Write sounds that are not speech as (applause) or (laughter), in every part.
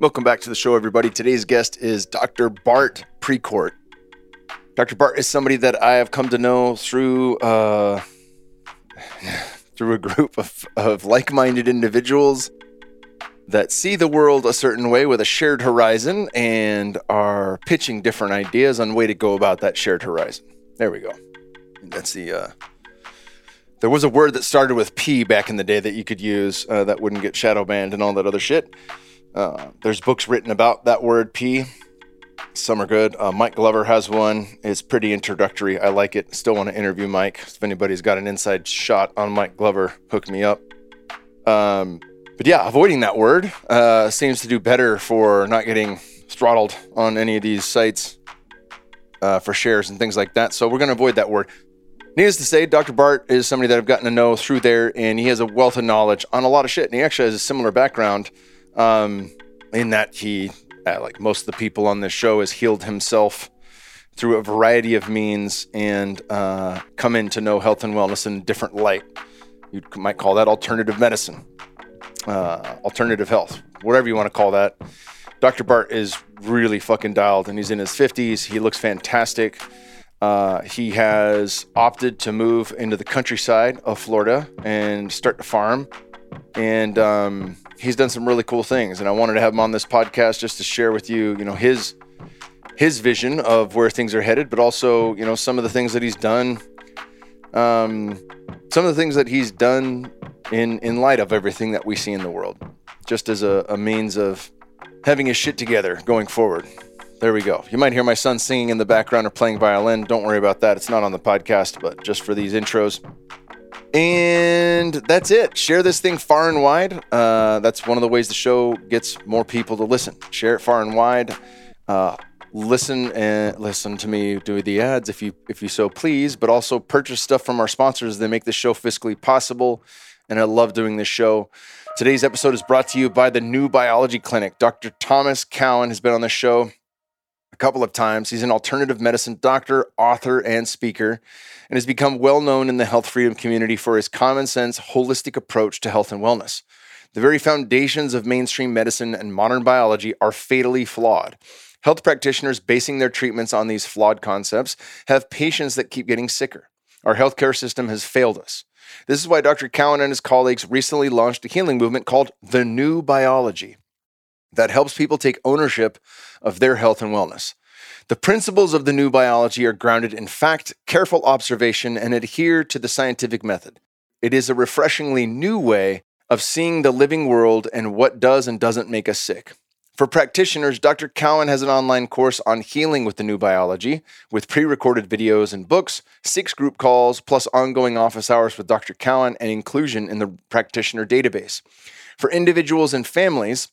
Welcome back to the show, everybody. Today's guest is Dr. Bart Precourt. Dr. Bart is somebody that I have come to know through uh, (sighs) through a group of, of like-minded individuals that see the world a certain way with a shared horizon and are pitching different ideas on way to go about that shared horizon. There we go. That's the uh, there was a word that started with P back in the day that you could use uh, that wouldn't get shadow banned and all that other shit. Uh, there's books written about that word P. Some are good. Uh, Mike Glover has one. It's pretty introductory. I like it. Still want to interview Mike. If anybody's got an inside shot on Mike Glover, hook me up. Um, but yeah, avoiding that word uh, seems to do better for not getting throttled on any of these sites uh, for shares and things like that. So we're going to avoid that word. Needless to say, Dr. Bart is somebody that I've gotten to know through there, and he has a wealth of knowledge on a lot of shit. And he actually has a similar background um, in that he, uh, like most of the people on this show, has healed himself through a variety of means and uh, come in to know health and wellness in a different light. You might call that alternative medicine, uh, alternative health, whatever you want to call that. Dr. Bart is really fucking dialed, and he's in his 50s. He looks fantastic. Uh, he has opted to move into the countryside of Florida and start to farm. And um, he's done some really cool things. And I wanted to have him on this podcast just to share with you, you know, his his vision of where things are headed, but also, you know, some of the things that he's done. Um, some of the things that he's done in in light of everything that we see in the world, just as a, a means of having his shit together going forward. There we go. You might hear my son singing in the background or playing violin. Don't worry about that. It's not on the podcast, but just for these intros. And that's it. Share this thing far and wide. Uh, that's one of the ways the show gets more people to listen. Share it far and wide. Uh, listen and listen to me do the ads if you if you so please, but also purchase stuff from our sponsors. They make the show fiscally possible, and I love doing this show. Today's episode is brought to you by the New Biology Clinic. Dr. Thomas Cowan has been on the show a couple of times. He's an alternative medicine doctor, author, and speaker, and has become well known in the health freedom community for his common sense, holistic approach to health and wellness. The very foundations of mainstream medicine and modern biology are fatally flawed. Health practitioners basing their treatments on these flawed concepts have patients that keep getting sicker. Our healthcare system has failed us. This is why Dr. Cowan and his colleagues recently launched a healing movement called The New Biology that helps people take ownership of their health and wellness. The principles of the new biology are grounded in fact, careful observation, and adhere to the scientific method. It is a refreshingly new way of seeing the living world and what does and doesn't make us sick. For practitioners, Dr. Cowan has an online course on healing with the new biology with pre recorded videos and books, six group calls, plus ongoing office hours with Dr. Cowan and inclusion in the practitioner database. For individuals and families,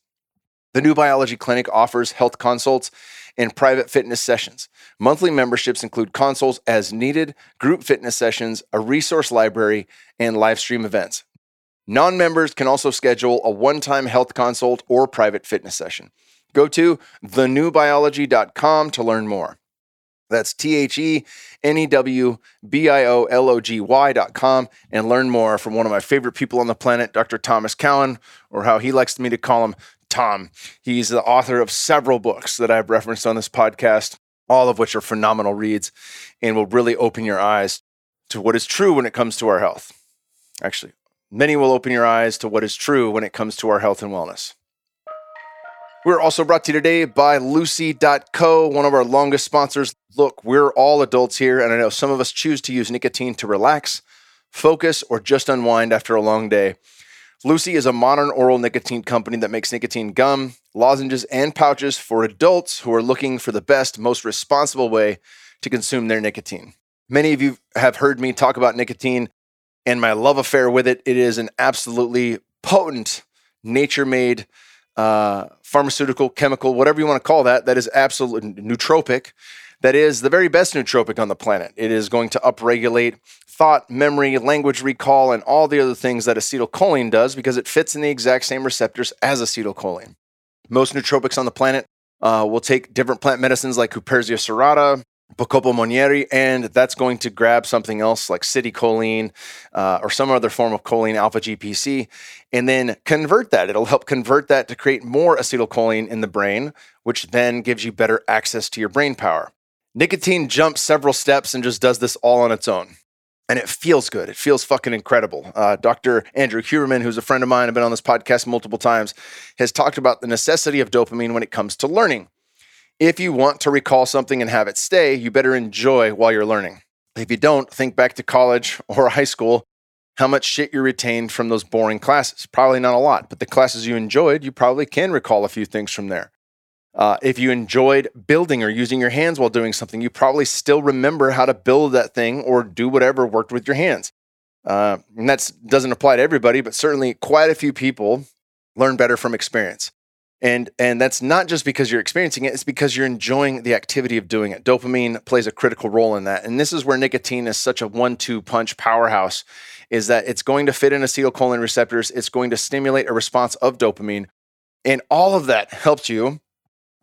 the New Biology Clinic offers health consults and private fitness sessions. Monthly memberships include consults as needed, group fitness sessions, a resource library, and live stream events. Non members can also schedule a one time health consult or private fitness session. Go to thenewbiology.com to learn more. That's T H E N E W B I O L O G Y.com and learn more from one of my favorite people on the planet, Dr. Thomas Cowan, or how he likes me to call him, Tom. He's the author of several books that I've referenced on this podcast, all of which are phenomenal reads and will really open your eyes to what is true when it comes to our health. Actually, many will open your eyes to what is true when it comes to our health and wellness. We're also brought to you today by Lucy.co, one of our longest sponsors. Look, we're all adults here, and I know some of us choose to use nicotine to relax, focus, or just unwind after a long day. Lucy is a modern oral nicotine company that makes nicotine gum, lozenges, and pouches for adults who are looking for the best, most responsible way to consume their nicotine. Many of you have heard me talk about nicotine and my love affair with it. It is an absolutely potent, nature made, uh, pharmaceutical, chemical, whatever you want to call that, that is absolutely nootropic. That is the very best nootropic on the planet. It is going to upregulate thought, memory, language recall, and all the other things that acetylcholine does because it fits in the exact same receptors as acetylcholine. Most nootropics on the planet uh, will take different plant medicines like Huperzia serrata, Bacopa Monnieri, and that's going to grab something else like citicoline uh, or some other form of choline alpha GPC, and then convert that. It'll help convert that to create more acetylcholine in the brain, which then gives you better access to your brain power. Nicotine jumps several steps and just does this all on its own. And it feels good. It feels fucking incredible. Uh, Dr. Andrew Huberman, who's a friend of mine, I've been on this podcast multiple times, has talked about the necessity of dopamine when it comes to learning. If you want to recall something and have it stay, you better enjoy while you're learning. If you don't, think back to college or (laughs) high school, how much shit you retained from those boring classes. Probably not a lot, but the classes you enjoyed, you probably can recall a few things from there. Uh, if you enjoyed building or using your hands while doing something, you probably still remember how to build that thing or do whatever worked with your hands. Uh, and that doesn't apply to everybody, but certainly quite a few people learn better from experience. And and that's not just because you're experiencing it it's because you're enjoying the activity of doing it. Dopamine plays a critical role in that. And this is where nicotine is such a one-two punch powerhouse is that it's going to fit in acetylcholine receptors it's going to stimulate a response of dopamine and all of that helps you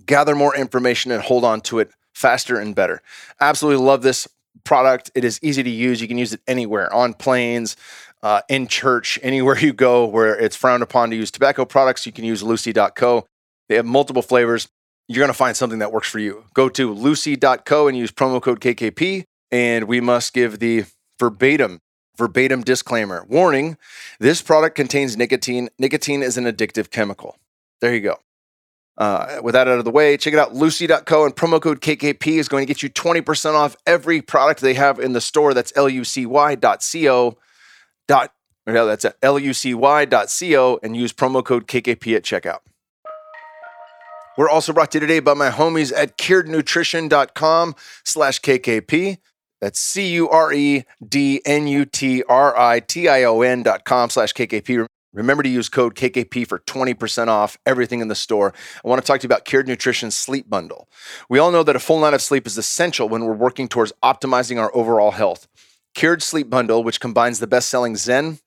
gather more information and hold on to it faster and better absolutely love this product it is easy to use you can use it anywhere on planes uh, in church, anywhere you go where it's frowned upon to use tobacco products, you can use Lucy.co. They have multiple flavors. You're going to find something that works for you. Go to Lucy.co and use promo code KKP. And we must give the verbatim verbatim disclaimer warning this product contains nicotine nicotine is an addictive chemical there you go uh, with that out of the way check it out lucy.co and promo code kkp is going to get you 20% off every product they have in the store that's lucy.co dot yeah, that's at lucy.co and use promo code KKP at checkout. We're also brought to you today by my homies at curednutrition.com slash KKP. That's C-U-R-E-D-N-U-T-R-I-T-I-O-N dot com slash KKP. Remember to use code KKP for 20% off everything in the store. I want to talk to you about Cured Nutrition's Sleep Bundle. We all know that a full night of sleep is essential when we're working towards optimizing our overall health. Cured Sleep Bundle, which combines the best selling Zen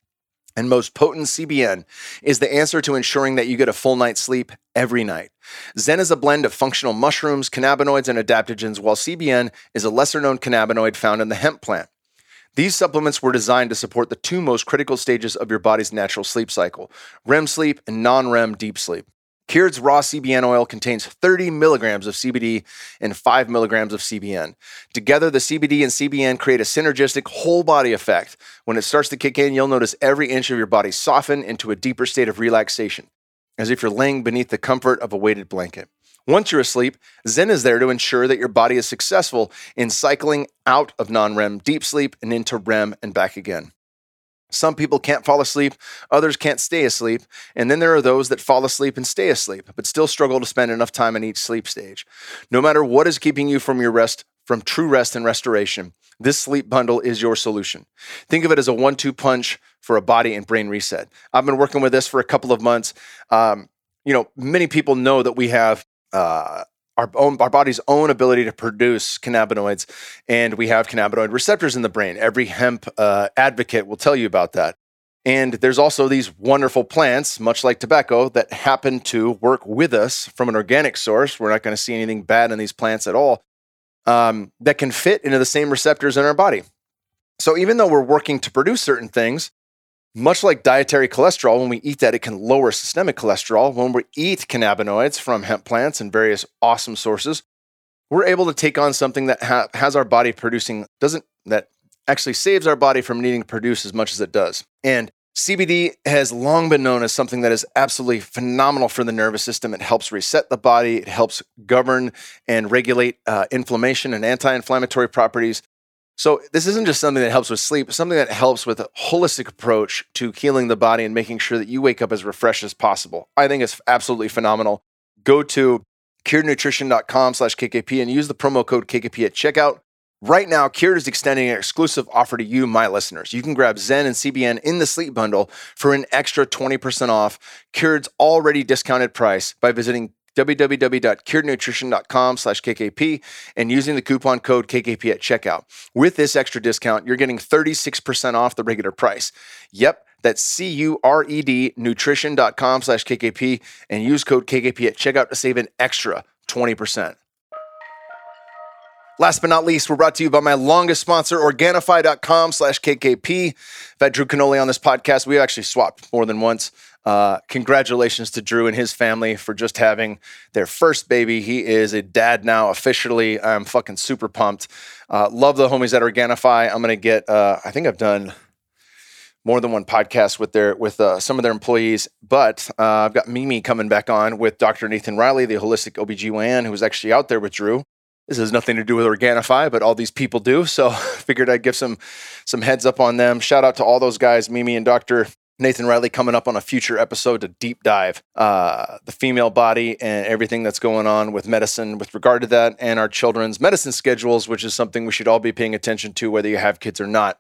and most potent CBN, is the answer to ensuring that you get a full night's sleep every night. Zen is a blend of functional mushrooms, cannabinoids, and adaptogens, while CBN is a lesser known cannabinoid found in the hemp plant. These supplements were designed to support the two most critical stages of your body's natural sleep cycle REM sleep and non REM deep sleep. Cured's raw CBN oil contains 30 milligrams of CBD and 5 milligrams of CBN. Together, the CBD and CBN create a synergistic whole body effect. When it starts to kick in, you'll notice every inch of your body soften into a deeper state of relaxation, as if you're laying beneath the comfort of a weighted blanket. Once you're asleep, Zen is there to ensure that your body is successful in cycling out of non REM deep sleep and into REM and back again. Some people can't fall asleep, others can't stay asleep, and then there are those that fall asleep and stay asleep, but still struggle to spend enough time in each sleep stage. No matter what is keeping you from your rest, from true rest and restoration, this sleep bundle is your solution. Think of it as a one two punch for a body and brain reset. I've been working with this for a couple of months. Um, you know, many people know that we have uh, our own our body's own ability to produce cannabinoids, and we have cannabinoid receptors in the brain. Every hemp uh, advocate will tell you about that. And there's also these wonderful plants, much like tobacco, that happen to work with us from an organic source. We're not going to see anything bad in these plants at all. Um, that can fit into the same receptors in our body. So even though we're working to produce certain things, much like dietary cholesterol, when we eat that, it can lower systemic cholesterol. When we eat cannabinoids from hemp plants and various awesome sources, we're able to take on something that ha- has our body producing, doesn't, that actually saves our body from needing to produce as much as it does. And CBD has long been known as something that is absolutely phenomenal for the nervous system. It helps reset the body, it helps govern and regulate uh, inflammation and anti inflammatory properties. So this isn't just something that helps with sleep, something that helps with a holistic approach to healing the body and making sure that you wake up as refreshed as possible. I think it's absolutely phenomenal. Go to curednutrition.com slash KKP and use the promo code KKP at checkout. Right now, Cured is extending an exclusive offer to you, my listeners. You can grab Zen and CBN in the sleep bundle for an extra 20% off Cured's already discounted price by visiting www.curednutrition.com slash KKP and using the coupon code KKP at checkout. With this extra discount, you're getting 36% off the regular price. Yep, that's C-U-R-E-D nutrition.com slash KKP and use code KKP at checkout to save an extra 20%. Last but not least, we're brought to you by my longest sponsor, Organifi.com slash KKP. I've had Drew Canole on this podcast. We actually swapped more than once. Uh, congratulations to Drew and his family for just having their first baby. He is a dad now officially. I'm fucking super pumped. Uh, love the homies at Organifi. I'm gonna get. Uh, I think I've done more than one podcast with their with uh, some of their employees, but uh, I've got Mimi coming back on with Dr. Nathan Riley, the holistic OBGYN, who was actually out there with Drew. This has nothing to do with Organifi, but all these people do. So (laughs) figured I'd give some some heads up on them. Shout out to all those guys, Mimi and Dr. Nathan Riley coming up on a future episode to deep dive uh, the female body and everything that's going on with medicine with regard to that and our children's medicine schedules, which is something we should all be paying attention to, whether you have kids or not.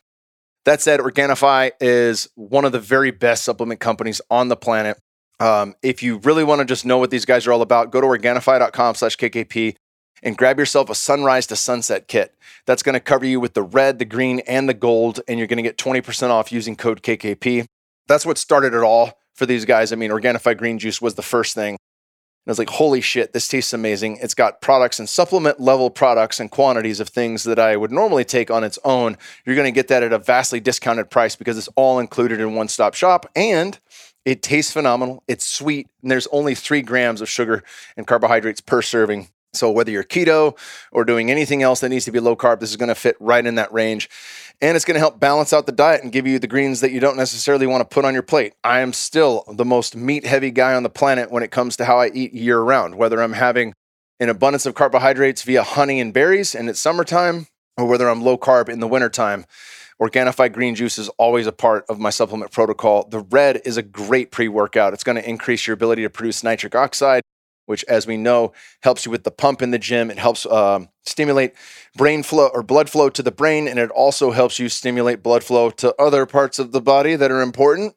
That said, Organifi is one of the very best supplement companies on the planet. Um, if you really want to just know what these guys are all about, go to Organifi.com slash KKP and grab yourself a sunrise to sunset kit. That's going to cover you with the red, the green, and the gold, and you're going to get 20% off using code KKP that's what started it all for these guys. I mean, Organifi green juice was the first thing. And I was like, holy shit, this tastes amazing. It's got products and supplement level products and quantities of things that I would normally take on its own. You're going to get that at a vastly discounted price because it's all included in one stop shop and it tastes phenomenal. It's sweet and there's only three grams of sugar and carbohydrates per serving. So whether you're keto or doing anything else that needs to be low carb, this is going to fit right in that range. And it's going to help balance out the diet and give you the greens that you don't necessarily want to put on your plate. I am still the most meat heavy guy on the planet when it comes to how I eat year round, whether I'm having an abundance of carbohydrates via honey and berries and it's summertime, or whether I'm low carb in the wintertime. Organifi green juice is always a part of my supplement protocol. The red is a great pre workout. It's going to increase your ability to produce nitric oxide which, as we know, helps you with the pump in the gym. It helps um, stimulate brain flow or blood flow to the brain, and it also helps you stimulate blood flow to other parts of the body that are important.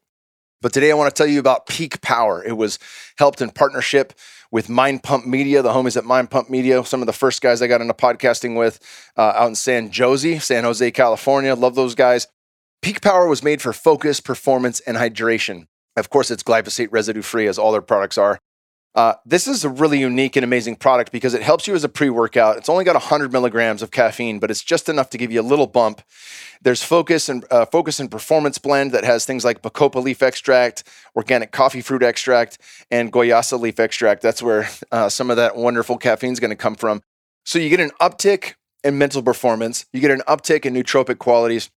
But today I want to tell you about Peak Power. It was helped in partnership with Mind Pump Media, the homies at Mind Pump Media, some of the first guys I got into podcasting with uh, out in San Jose, San Jose, California. Love those guys. Peak Power was made for focus, performance, and hydration. Of course, it's glyphosate residue free, as all their products are. Uh, this is a really unique and amazing product because it helps you as a pre workout. It's only got 100 milligrams of caffeine, but it's just enough to give you a little bump. There's focus and uh, focus and performance blend that has things like bacopa leaf extract, organic coffee fruit extract, and guayusa leaf extract. That's where uh, some of that wonderful caffeine is going to come from. So you get an uptick in mental performance, you get an uptick in nootropic qualities,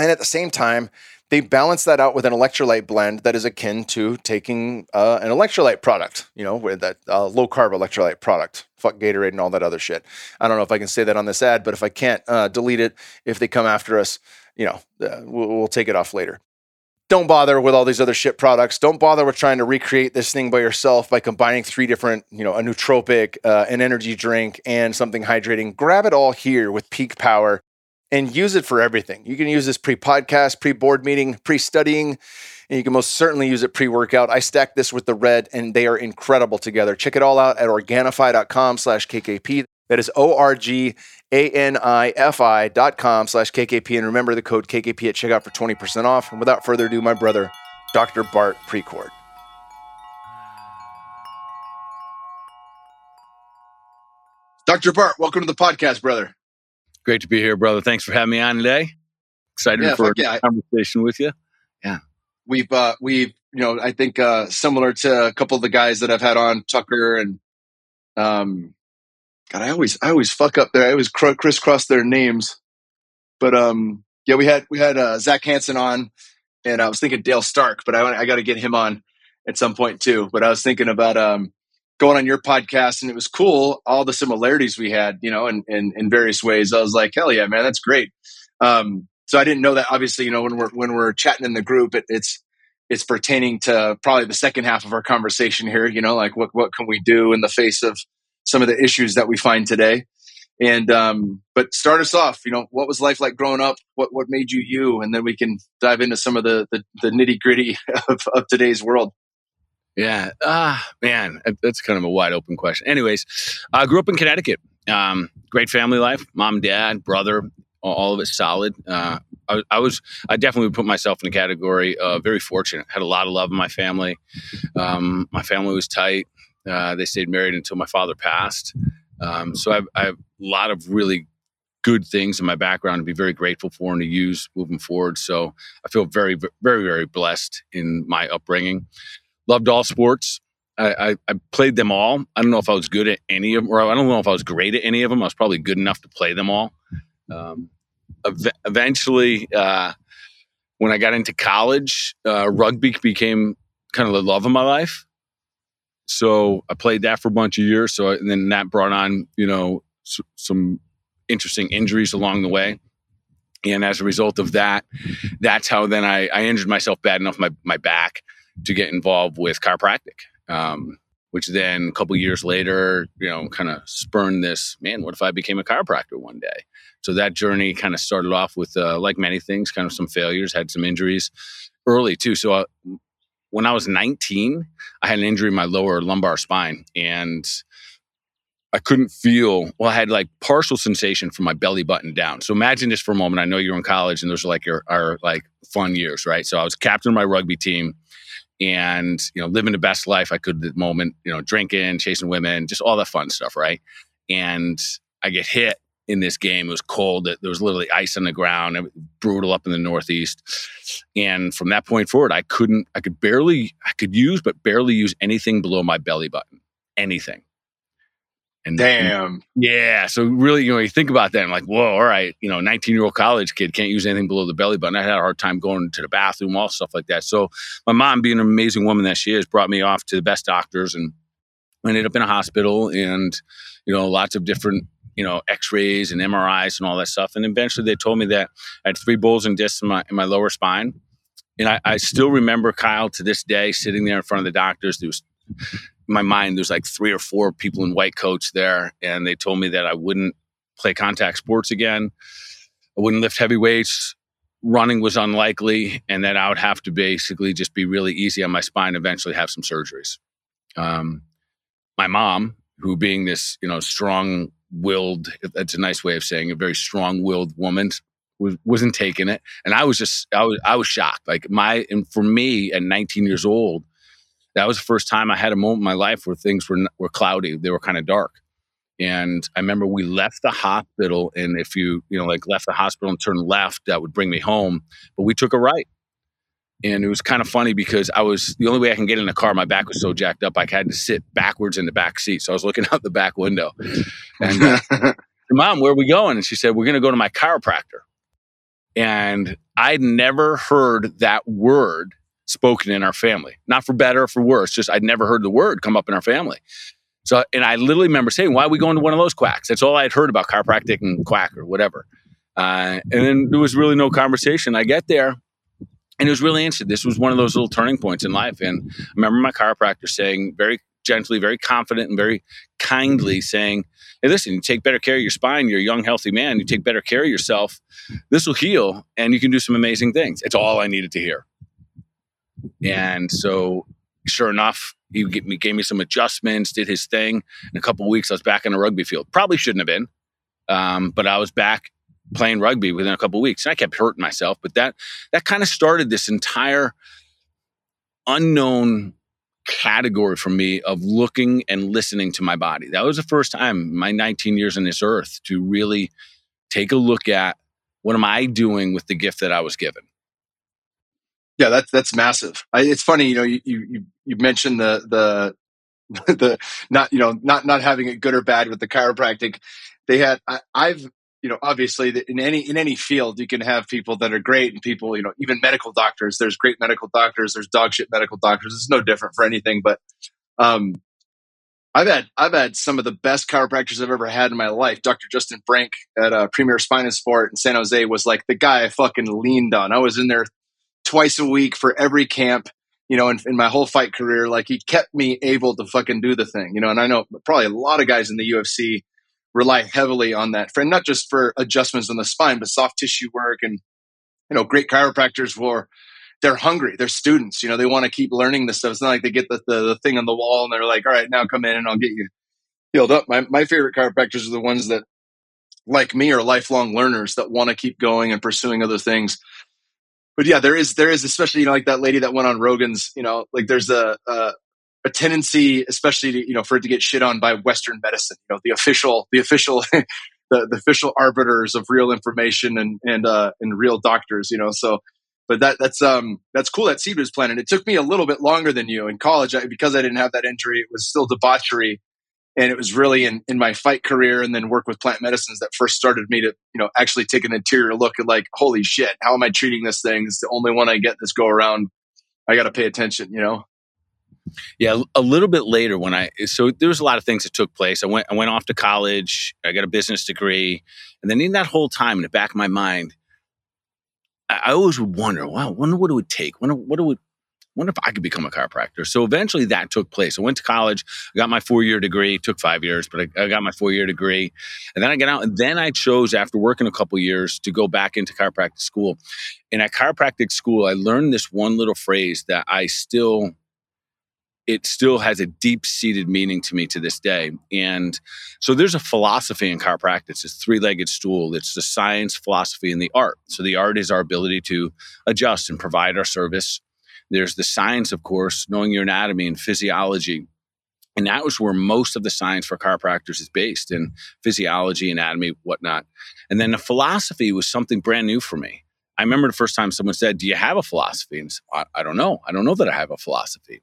and at the same time, they balance that out with an electrolyte blend that is akin to taking uh, an electrolyte product, you know, with that uh, low carb electrolyte product. Fuck Gatorade and all that other shit. I don't know if I can say that on this ad, but if I can't, uh, delete it. If they come after us, you know, uh, we'll, we'll take it off later. Don't bother with all these other shit products. Don't bother with trying to recreate this thing by yourself by combining three different, you know, a nootropic, uh, an energy drink, and something hydrating. Grab it all here with Peak Power and use it for everything. You can use this pre podcast, pre board meeting, pre studying, and you can most certainly use it pre workout. I stack this with the red, and they are incredible together. Check it all out at organifi.com slash KKP. That is O R G A N I F I dot com slash KKP. And remember the code KKP at checkout for 20% off. And without further ado, my brother, Dr. Bart Precourt. Dr. Bart, welcome to the podcast, brother. Great to be here, brother. Thanks for having me on today. Excited yeah, for a yeah. conversation with you. Yeah. We've, uh, we've, you know, I think, uh, similar to a couple of the guys that I've had on Tucker and, um, God, I always, I always fuck up there. I always crisscross their names, but, um, yeah, we had, we had, uh, Zach Hanson on and I was thinking Dale Stark, but I, I got to get him on at some point too. But I was thinking about, um, going on your podcast and it was cool all the similarities we had you know in, in, in various ways. I was like hell yeah man that's great. Um, so i didn't know that obviously you know when we're when we're chatting in the group it, it's it's pertaining to probably the second half of our conversation here you know like what what can we do in the face of some of the issues that we find today? And um, but start us off you know what was life like growing up? What what made you you? And then we can dive into some of the the, the nitty gritty (laughs) of, of today's world yeah. Ah, man, that's kind of a wide open question. Anyways, I grew up in Connecticut. Um, great family life. Mom, dad, brother, all of it solid. Uh, I, I, was, I definitely would put myself in the category uh, very fortunate. Had a lot of love in my family. Um, my family was tight. Uh, they stayed married until my father passed. Um, so I I have, a lot of really good things in my background to be very grateful for and to use moving forward. So I feel very, very, very blessed in my upbringing. Loved all sports. I, I, I, played them all. I don't know if I was good at any of them, or I don't know if I was great at any of them. I was probably good enough to play them all. Um, ev- eventually, uh, when I got into college, uh, rugby became kind of the love of my life. So I played that for a bunch of years. So and then that brought on, you know, s- some interesting injuries along the way. And as a result of that, that's how then I, I injured myself bad enough my, my back to get involved with chiropractic. Um, which then a couple years later, you know, kind of spurned this, man, what if I became a chiropractor one day? So that journey kind of started off with, uh, like many things, kind of some failures, had some injuries early too. So uh, when I was 19, I had an injury in my lower lumbar spine and I couldn't feel, well, I had like partial sensation from my belly button down. So imagine this for a moment. I know you're in college and those are like your, are like fun years, right? So I was captain of my rugby team and, you know, living the best life I could at the moment, you know, drinking, chasing women, just all that fun stuff, right? And I get hit in this game. It was cold. There was literally ice on the ground. brutal up in the Northeast. And from that point forward, I couldn't, I could barely, I could use, but barely use anything below my belly button. Anything. And damn. Yeah. So really, you know, you think about that, I'm like, whoa, all right, you know, 19 year old college kid can't use anything below the belly button. I had a hard time going to the bathroom, all stuff like that. So my mom, being an amazing woman that she is, brought me off to the best doctors and I ended up in a hospital and, you know, lots of different you know, X-rays and MRIs and all that stuff. And eventually, they told me that I had three bulging discs in my in my lower spine. And I, I still remember Kyle to this day sitting there in front of the doctors. There was my mind, there's like three or four people in white coats there, and they told me that I wouldn't play contact sports again. I wouldn't lift heavy weights. Running was unlikely, and that I would have to basically just be really easy on my spine. Eventually, have some surgeries. Um, my mom, who being this you know strong willed that's a nice way of saying a very strong willed woman was, wasn't taking it and i was just i was i was shocked like my and for me at 19 years old that was the first time i had a moment in my life where things were were cloudy they were kind of dark and i remember we left the hospital and if you you know like left the hospital and turned left that would bring me home but we took a right and it was kind of funny because I was the only way I can get in the car. My back was so jacked up, I had to sit backwards in the back seat. So I was looking (laughs) out the back window, and uh, (laughs) mom, where are we going? And she said, "We're going to go to my chiropractor." And I'd never heard that word spoken in our family, not for better or for worse. Just I'd never heard the word come up in our family. So, and I literally remember saying, "Why are we going to one of those quacks?" That's all I had heard about chiropractic and quack or whatever. Uh, and then there was really no conversation. I get there and it was really interesting. This was one of those little turning points in life. And I remember my chiropractor saying very gently, very confident, and very kindly saying, Hey, listen, you take better care of your spine. You're a young, healthy man. You take better care of yourself. This will heal and you can do some amazing things. It's all I needed to hear. And so, sure enough, he gave me some adjustments, did his thing. In a couple weeks, I was back on a rugby field. Probably shouldn't have been, um, but I was back playing rugby within a couple weeks. And I kept hurting myself, but that that kind of started this entire unknown category for me of looking and listening to my body. That was the first time my 19 years on this earth to really take a look at what am I doing with the gift that I was given. Yeah, that's that's massive. I, it's funny, you know, you you you mentioned the the (laughs) the not you know not not having it good or bad with the chiropractic. They had I, I've you know, obviously in any in any field you can have people that are great and people, you know, even medical doctors. There's great medical doctors. There's dog shit medical doctors. It's no different for anything. But um, I've had I've had some of the best chiropractors I've ever had in my life. Dr. Justin Frank at uh, Premier Spine and Sport in San Jose was like the guy I fucking leaned on. I was in there twice a week for every camp. You know, in, in my whole fight career, like he kept me able to fucking do the thing. You know, and I know probably a lot of guys in the UFC rely heavily on that for not just for adjustments on the spine, but soft tissue work and you know great chiropractors were they're hungry. They're students. You know, they want to keep learning this stuff. It's not like they get the, the, the thing on the wall and they're like, all right, now come in and I'll get you healed up. My, my favorite chiropractors are the ones that, like me, are lifelong learners that want to keep going and pursuing other things. But yeah, there is, there is, especially, you know, like that lady that went on Rogan's, you know, like there's a, a a tendency, especially to, you know, for it to get shit on by Western medicine. You know, the official, the official (laughs) the, the official arbiters of real information and and uh, and real doctors. You know, so but that that's um that's cool that seed was planted. It took me a little bit longer than you in college I, because I didn't have that injury. It was still debauchery, and it was really in in my fight career and then work with plant medicines that first started me to you know actually take an interior look at like holy shit, how am I treating this thing? It's the only one I get this go around. I got to pay attention, you know. Yeah, a little bit later when I so there was a lot of things that took place. I went I went off to college. I got a business degree, and then in that whole time, in the back of my mind, I, I always would wonder, wow, wonder what it would take. Wonder what it would. Wonder if I could become a chiropractor. So eventually that took place. I went to college, got my four year degree. Took five years, but I, I got my four year degree, and then I got out. And then I chose, after working a couple years, to go back into chiropractic school. And at chiropractic school, I learned this one little phrase that I still it still has a deep seated meaning to me to this day. And so there's a philosophy in chiropractic. It's a three legged stool. It's the science, philosophy, and the art. So the art is our ability to adjust and provide our service. There's the science, of course, knowing your anatomy and physiology. And that was where most of the science for chiropractors is based in physiology, anatomy, whatnot. And then the philosophy was something brand new for me. I remember the first time someone said, Do you have a philosophy? And I, I don't know. I don't know that I have a philosophy.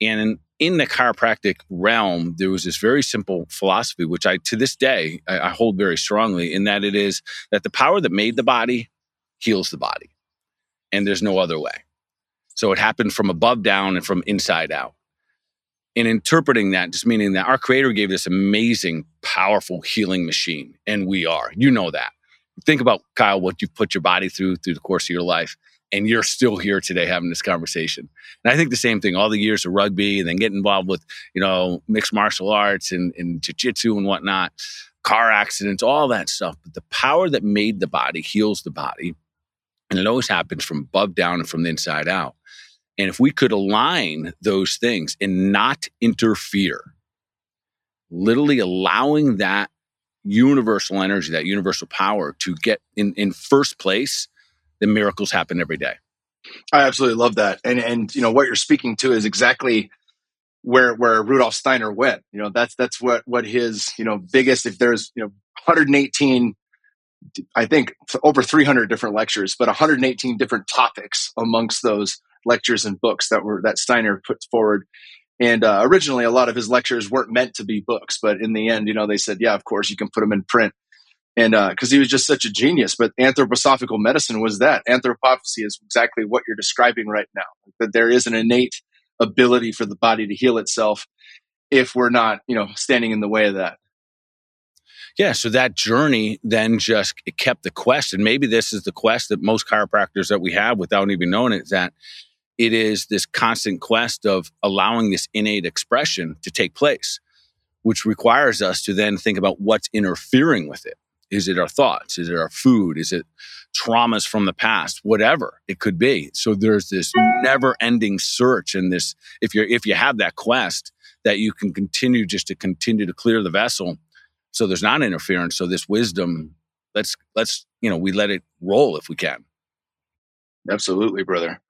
And in, in, the chiropractic realm, there was this very simple philosophy, which I, to this day, I, I hold very strongly, in that it is that the power that made the body heals the body. And there's no other way. So it happened from above down and from inside out. In interpreting that, just meaning that our creator gave this amazing, powerful healing machine, and we are. You know that. Think about, Kyle, what you've put your body through through the course of your life and you're still here today having this conversation. And I think the same thing, all the years of rugby and then getting involved with, you know, mixed martial arts and, and jiu-jitsu and whatnot, car accidents, all that stuff. But the power that made the body heals the body. And it always happens from above down and from the inside out. And if we could align those things and not interfere, literally allowing that universal energy, that universal power to get in, in first place, the miracles happen every day. I absolutely love that. And and you know what you're speaking to is exactly where where Rudolf Steiner went. You know, that's that's what what his, you know, biggest if there's, you know, 118 I think over 300 different lectures, but 118 different topics amongst those lectures and books that were that Steiner put forward. And uh, originally, a lot of his lectures weren't meant to be books, but in the end, you know, they said, "Yeah, of course, you can put them in print." and because uh, he was just such a genius. But anthroposophical medicine was that. anthroposophy is exactly what you're describing right now. That there is an innate ability for the body to heal itself if we're not, you know, standing in the way of that. Yeah, so that journey then just kept the quest, and maybe this is the quest that most chiropractors that we have, without even knowing it, is that it is this constant quest of allowing this innate expression to take place, which requires us to then think about what's interfering with it. Is it our thoughts? Is it our food? Is it traumas from the past? Whatever it could be. So there's this never-ending search, and this if you if you have that quest that you can continue just to continue to clear the vessel, so there's not interference. So this wisdom, let's let's you know we let it roll if we can. Absolutely, brother.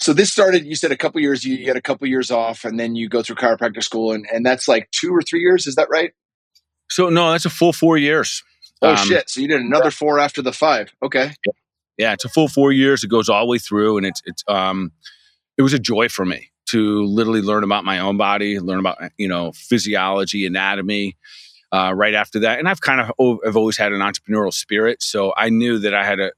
So this started. You said a couple years. You had a couple years off, and then you go through chiropractic school, and and that's like two or three years. Is that right? So no, that's a full four years. Oh um, shit! So you did another four after the five. Okay. Yeah, it's a full four years. It goes all the way through, and it's it's um, it was a joy for me to literally learn about my own body, learn about you know physiology, anatomy. Uh, right after that, and I've kind of I've always had an entrepreneurial spirit, so I knew that I had a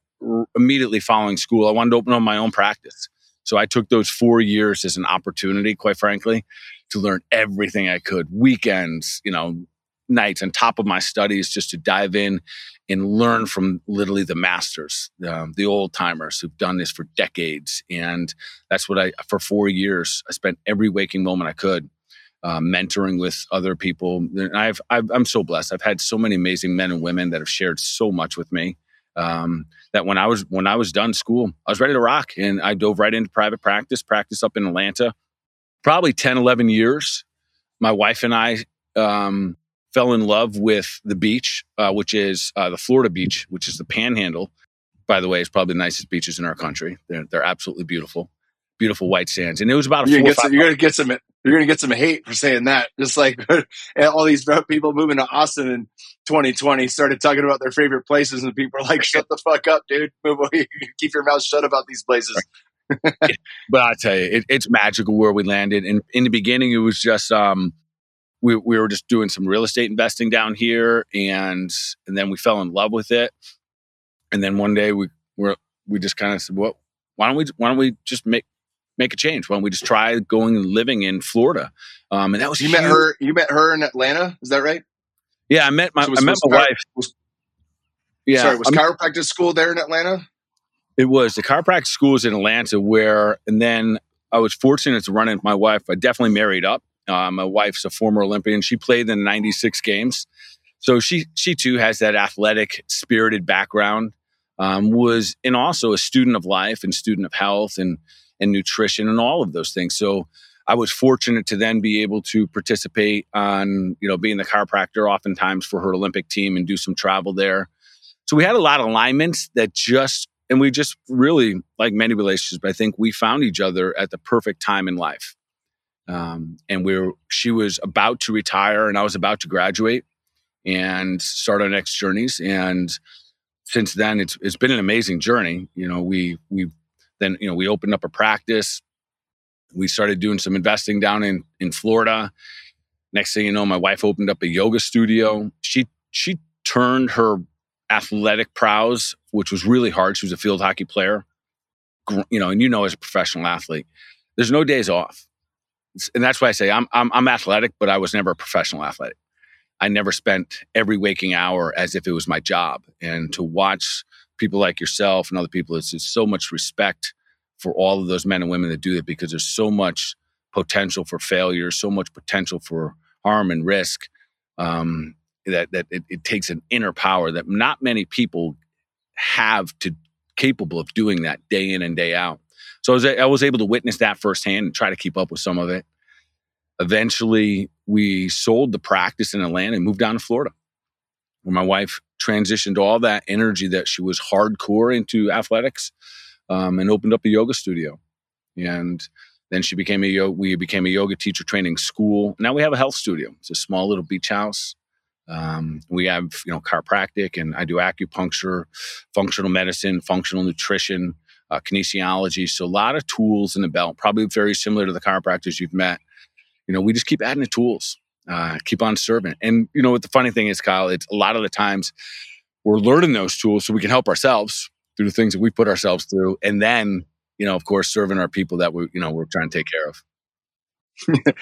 immediately following school. I wanted to open up my own practice, so I took those four years as an opportunity, quite frankly, to learn everything I could. Weekends, you know, nights on top of my studies just to dive in and learn from literally the masters, um, the old timers who've done this for decades. And that's what I, for four years, I spent every waking moment I could uh, mentoring with other people. And I've, i am so blessed. I've had so many amazing men and women that have shared so much with me. Um, that when I was when I was done school, I was ready to rock, and I dove right into private practice. Practice up in Atlanta, probably 10, 11 years. My wife and I um, fell in love with the beach, uh, which is uh, the Florida beach, which is the Panhandle. By the way, it's probably the nicest beaches in our country. They're, they're absolutely beautiful, beautiful white sands. And it was about a you're, gonna get some, you're gonna get some you're going to get some hate for saying that. Just like (laughs) all these (laughs) people moving to Austin in 2020 started talking about their favorite places, and people are like, "Shut the fuck up, dude! (laughs) Move away. Keep your mouth shut about these places." but I tell you, it, it's magical where we landed. And in the beginning, it was just um, we we were just doing some real estate investing down here, and and then we fell in love with it. And then one day we were we just kind of said, "Well, why don't we why don't we just make make a change? Why don't we just try going and living in Florida?" Um, and that was you huge. met her. You met her in Atlanta. Is that right? Yeah, I met my So was- I met was my wife. was- Yeah, Sorry, was I'm- chiropractic school there in Atlanta? It was the chiropractic school is in Atlanta, where and then I was fortunate to run into my wife. I definitely married up. Uh, my wife's a former Olympian. She played in '96 games, so she she too has that athletic, spirited background. Um, was and also a student of life and student of health and and nutrition and all of those things. So I was fortunate to then be able to participate on you know being the chiropractor oftentimes for her Olympic team and do some travel there. So we had a lot of alignments that just and we just really like many relationships i think we found each other at the perfect time in life um, and we were she was about to retire and i was about to graduate and start our next journeys and since then it's it's been an amazing journey you know we we then you know we opened up a practice we started doing some investing down in in florida next thing you know my wife opened up a yoga studio she she turned her athletic prowess, which was really hard. She was a field hockey player, you know, and you know, as a professional athlete, there's no days off, and that's why I say I'm I'm, I'm athletic, but I was never a professional athlete. I never spent every waking hour as if it was my job, and to watch people like yourself and other people, it's just so much respect for all of those men and women that do it because there's so much potential for failure, so much potential for harm and risk. Um, that that it, it takes an inner power that not many people have to capable of doing that day in and day out. So I was, I was able to witness that firsthand and try to keep up with some of it. Eventually, we sold the practice in Atlanta and moved down to Florida, where my wife transitioned all that energy that she was hardcore into athletics um, and opened up a yoga studio. And then she became a we became a yoga teacher training school. Now we have a health studio. It's a small little beach house. Um, we have, you know, chiropractic and I do acupuncture, functional medicine, functional nutrition, uh, kinesiology. So a lot of tools in the belt, probably very similar to the chiropractors you've met. You know, we just keep adding the tools, uh, keep on serving. And, you know, what the funny thing is, Kyle, it's a lot of the times we're learning those tools so we can help ourselves through the things that we put ourselves through. And then, you know, of course, serving our people that we, you know, we're trying to take care of. (laughs)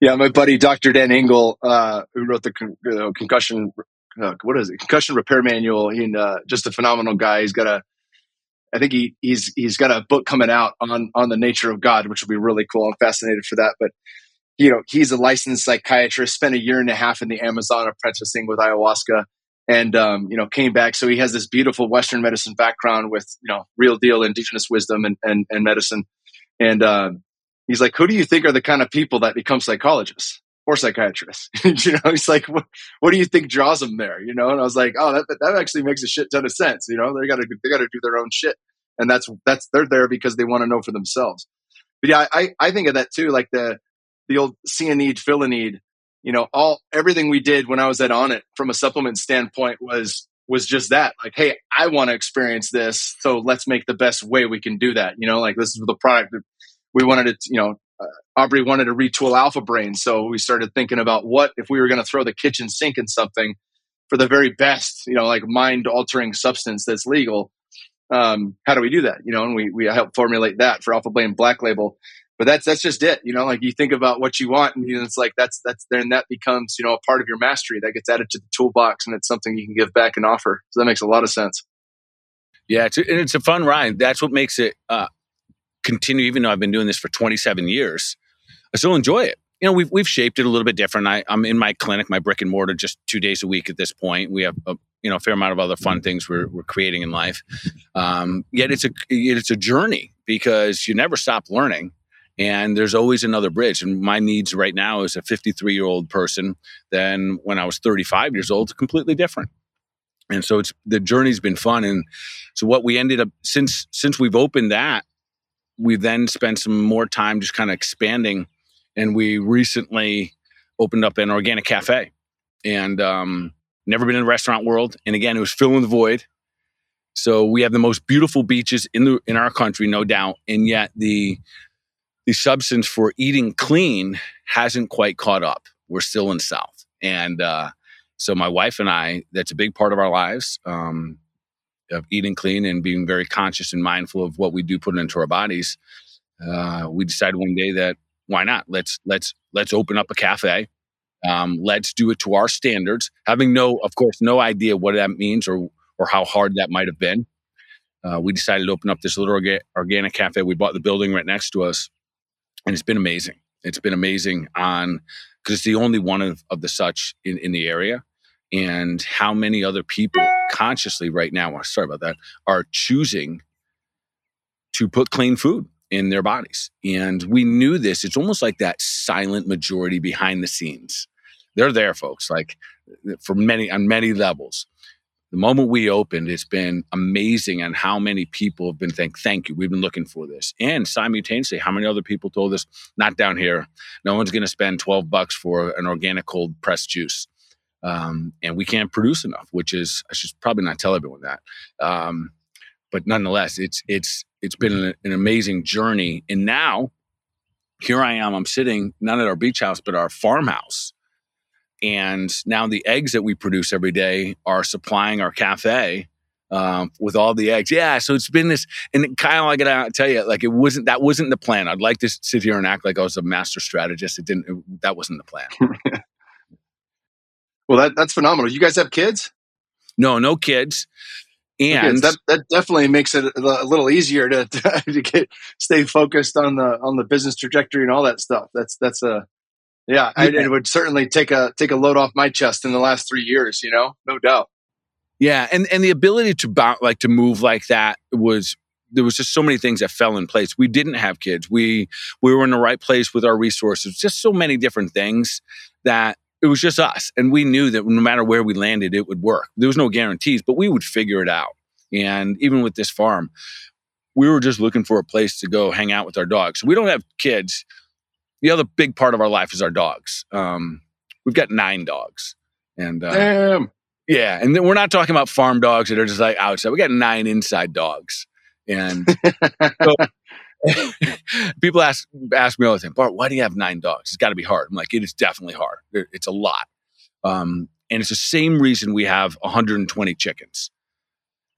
Yeah, my buddy Dr. Dan Engle, uh, who wrote the con- uh, concussion, uh, what is it, concussion repair manual. He's uh, just a phenomenal guy. He's got a, I think he he's he's got a book coming out on on the nature of God, which will be really cool. I'm fascinated for that. But you know, he's a licensed psychiatrist. Spent a year and a half in the Amazon apprenticing with ayahuasca, and um, you know, came back. So he has this beautiful Western medicine background with you know real deal indigenous wisdom and and, and medicine. And um, he's like, who do you think are the kind of people that become psychologists or psychiatrists? (laughs) you know, he's like, what, what do you think draws them there? You know, and I was like, oh, that that actually makes a shit ton of sense. You know, they got to they got to do their own shit, and that's that's they're there because they want to know for themselves. But yeah, I I think of that too, like the the old see a need, fill a need. You know, all everything we did when I was at Onnit from a supplement standpoint was was just that. Like, hey, I want to experience this, so let's make the best way we can do that. You know, like this is the product that we wanted to. You know, uh, Aubrey wanted to retool Alpha Brain, so we started thinking about what if we were going to throw the kitchen sink in something for the very best. You know, like mind altering substance that's legal. Um, how do we do that? You know, and we we helped formulate that for Alpha Brain Black Label but that's that's just it you know like you think about what you want and it's like that's that's then that becomes you know a part of your mastery that gets added to the toolbox and it's something you can give back and offer so that makes a lot of sense Yeah, it's a, and it's a fun ride. That's what makes it uh, continue. Even though I've been doing this for 27 years, I still enjoy it. You know, we've we've shaped it a little bit different. I, I'm in my clinic, my brick and mortar, just two days a week at this point. We have a you know a fair amount of other fun things we're we're creating in life. Um, yet it's a yet it's a journey because you never stop learning, and there's always another bridge. And my needs right now as a 53 year old person than when I was 35 years old, completely different and so it's the journey's been fun and so what we ended up since since we've opened that we then spent some more time just kind of expanding and we recently opened up an organic cafe, and um, never been in the restaurant world. And again, it was filling the void. So we have the most beautiful beaches in the in our country, no doubt, and yet the the substance for eating clean hasn't quite caught up. We're still in South, and uh, so my wife and I, that's a big part of our lives. Um, of eating clean and being very conscious and mindful of what we do put into our bodies. Uh, we decided one day that why not? Let's let's let's open up a cafe. Um, let's do it to our standards, having no, of course, no idea what that means or or how hard that might have been. Uh, we decided to open up this little orga- organic cafe. We bought the building right next to us, and it's been amazing. It's been amazing on because it's the only one of, of the such in, in the area. And how many other people consciously right now sorry about that are choosing to put clean food in their bodies. And we knew this. It's almost like that silent majority behind the scenes. They're there folks like for many on many levels the moment we opened it's been amazing on how many people have been saying thank you we've been looking for this and simultaneously how many other people told us not down here no one's going to spend 12 bucks for an organic cold pressed juice um, and we can't produce enough, which is I should probably not tell everyone that. Um, but nonetheless, it's it's it's been an, an, amazing journey. And now, here I am. I'm sitting not at our beach house, but our farmhouse. And now the eggs that we produce every day are supplying our cafe um, with all the eggs. Yeah, so it's been this. And Kyle, I gotta tell you, like it wasn't that wasn't the plan. I'd like to sit here and act like I was a master strategist. It didn't. It, that wasn't the plan. (laughs) Well, that, that's phenomenal. You guys have kids? No, no kids. And that, that definitely makes it a little easier to, (laughs) to get stay focused on the on the business trajectory and all that stuff. That's that's a yeah, I, it would certainly take a take a load off my chest in the last three years. You know, no doubt. Yeah, and and the ability to bounce like to move like that was there was just so many things that fell in place. We didn't have kids. We we were in the right place with our resources. Just so many different things that it was just us. And we knew that no matter where we landed, it would work. There was no guarantees, but we would figure it out. And even with this farm, we were just looking for a place to go hang out with our dogs. We don't have kids. The other big part of our life is our dogs. Um, we've got nine dogs. And uh, Damn. yeah, and we're not talking about farm dogs that are just like outside. We got nine inside dogs. And so (laughs) people ask ask me all the time, Bart, why do you have nine dogs? It's got to be hard. I'm like, it is definitely hard. It's a lot, um, and it's the same reason we have 120 chickens.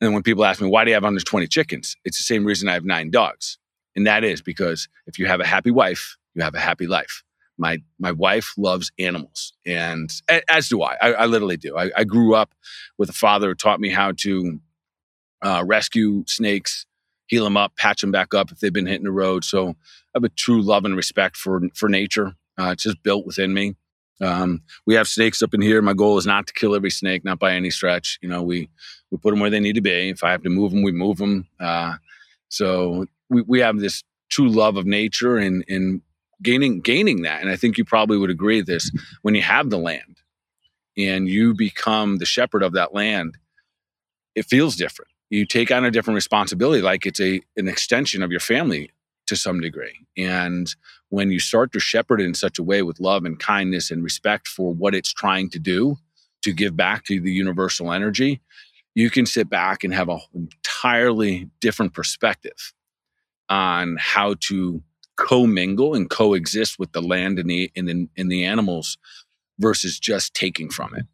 And when people ask me why do you have 120 chickens, it's the same reason I have nine dogs, and that is because if you have a happy wife, you have a happy life. My my wife loves animals, and as do I. I, I literally do. I, I, grew up with a father who taught me how to uh, rescue snakes heal them up, patch them back up if they've been hitting the road. So I have a true love and respect for for nature. Uh, it's just built within me. Um, we have snakes up in here. My goal is not to kill every snake, not by any stretch. You know, we we put them where they need to be. If I have to move them, we move them. Uh, so we, we have this true love of nature and and gaining gaining that. And I think you probably would agree this when you have the land and you become the shepherd of that land. It feels different you take on a different responsibility like it's a an extension of your family to some degree and when you start to shepherd it in such a way with love and kindness and respect for what it's trying to do to give back to the universal energy you can sit back and have an entirely different perspective on how to commingle and coexist with the land and the and the, and the animals versus just taking from it.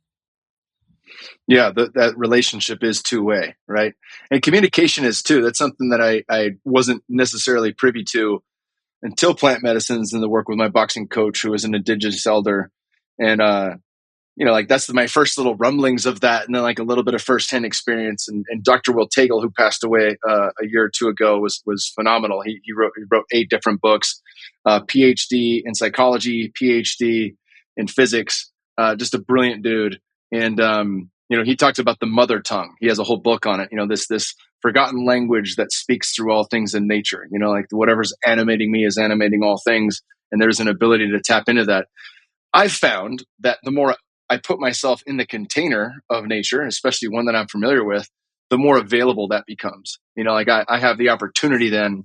Yeah the, that relationship is two way right? And communication is too. That's something that I, I wasn't necessarily privy to until plant medicines and the work with my boxing coach who was an indigenous elder. And uh you know like that's my first little rumblings of that and then like a little bit of firsthand experience and, and dr will tagle who passed away uh, a year or two ago was was phenomenal. He, he wrote he wrote eight different books uh, phd in psychology phd in physics uh, just a brilliant dude. And um, you know he talks about the mother tongue. He has a whole book on it you know this this forgotten language that speaks through all things in nature you know like whatever's animating me is animating all things and there's an ability to tap into that. I've found that the more i put myself in the container of nature especially one that i'm familiar with the more available that becomes you know like i, I have the opportunity then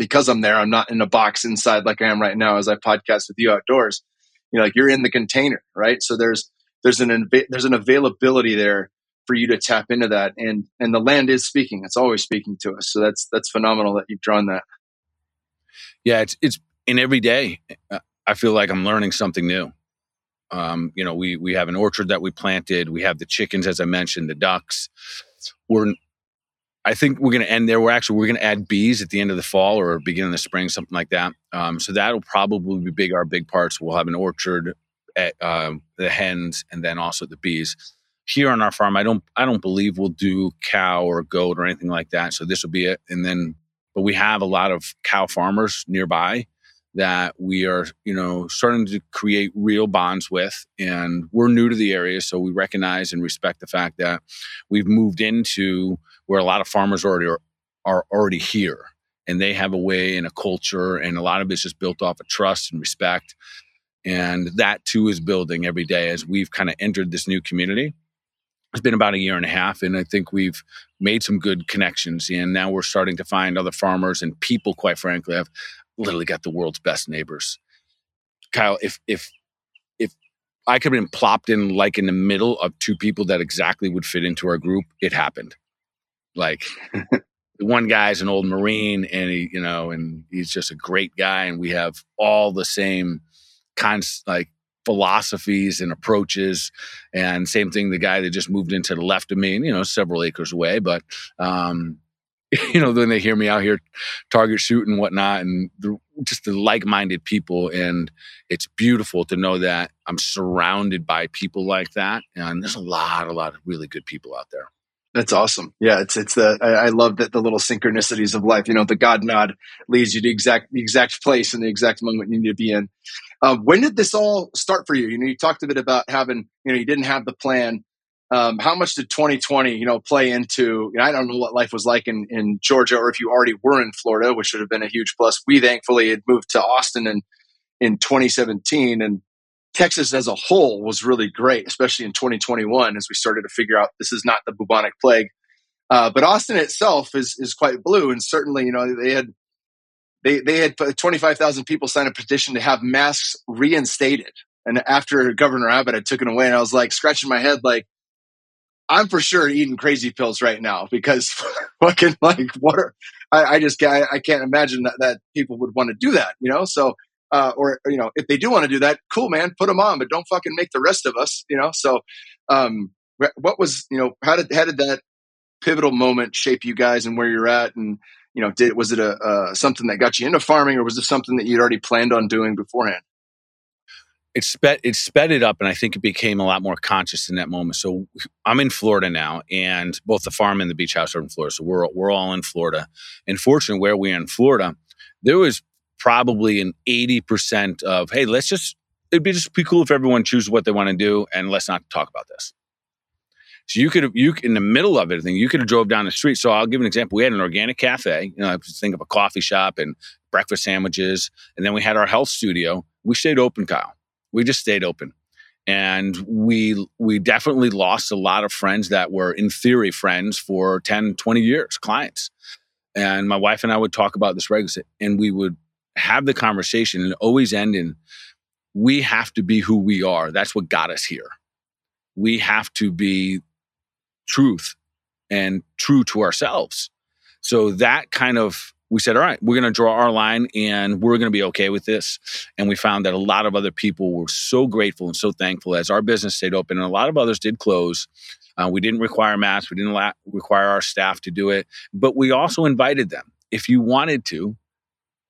because I'm there. I'm not in a box inside like I am right now as I podcast with you outdoors. You know, like you're in the container, right? So there's there's an there's an availability there for you to tap into that, and and the land is speaking. It's always speaking to us. So that's that's phenomenal that you've drawn that. Yeah, it's it's in every day. I feel like I'm learning something new. Um, you know, we we have an orchard that we planted. We have the chickens, as I mentioned, the ducks. We're I think we're going to end there. We're actually we're going to add bees at the end of the fall or beginning of the spring, something like that. Um, so that'll probably be big. Our big parts. We'll have an orchard, at, uh, the hens, and then also the bees. Here on our farm, I don't I don't believe we'll do cow or goat or anything like that. So this will be it. And then, but we have a lot of cow farmers nearby that we are, you know, starting to create real bonds with. And we're new to the area, so we recognize and respect the fact that we've moved into where a lot of farmers already are, are already here, and they have a way and a culture, and a lot of it's just built off of trust and respect. And that too is building every day as we've kind of entered this new community. It's been about a year and a half, and I think we've made some good connections. And now we're starting to find other farmers and people, quite frankly, have literally got the world's best neighbors. Kyle, if if if I could have been plopped in like in the middle of two people that exactly would fit into our group, it happened. Like one guy's an old Marine and he, you know, and he's just a great guy, and we have all the same kinds like philosophies and approaches. And same thing, the guy that just moved into the left of me, and you know, several acres away, but um, (laughs) you know, when they hear me out here target shoot and whatnot, and the, just the like-minded people, and it's beautiful to know that I'm surrounded by people like that, and there's a lot, a lot of really good people out there. That's awesome. Yeah, it's it's the I, I, love that the little synchronicities of life. You know, the God nod leads you to exact the exact place and the exact moment you need to be in. Um, when did this all start for you? You know, you talked a bit about having you know you didn't have the plan um, how much did 2020, you know, play into? You know, I don't know what life was like in, in Georgia, or if you already were in Florida, which would have been a huge plus. We thankfully had moved to Austin in in 2017, and Texas as a whole was really great, especially in 2021 as we started to figure out this is not the bubonic plague. Uh, but Austin itself is is quite blue, and certainly, you know, they had they they had 25,000 people sign a petition to have masks reinstated. And after Governor Abbott had taken away, and I was like scratching my head, like I'm for sure eating crazy pills right now because (laughs) fucking like what are, I, I just I, I can't imagine that, that people would want to do that, you know? So, uh, or, you know, if they do want to do that, cool, man, put them on, but don't fucking make the rest of us, you know? So, um, what was, you know, how did, how did that pivotal moment shape you guys and where you're at? And, you know, did, was it a, uh, something that got you into farming or was it something that you'd already planned on doing beforehand? It sped it sped it up and i think it became a lot more conscious in that moment. So i'm in florida now and both the farm and the beach house are in florida so we're, we're all in florida. And fortunately where we are in florida there was probably an 80% of hey let's just it'd be just be cool if everyone chooses what they want to do and let's not talk about this. So you could you in the middle of everything you could have drove down the street. So i'll give an example. We had an organic cafe you know I just think of a coffee shop and breakfast sandwiches and then we had our health studio. We stayed open kyle we just stayed open. And we we definitely lost a lot of friends that were in theory friends for 10 20 years clients. And my wife and i would talk about this regularly and we would have the conversation and always end in we have to be who we are. That's what got us here. We have to be truth and true to ourselves. So that kind of we said, all right, we're going to draw our line and we're going to be okay with this. And we found that a lot of other people were so grateful and so thankful as our business stayed open, and a lot of others did close. Uh, we didn't require masks, we didn't la- require our staff to do it, but we also invited them. If you wanted to,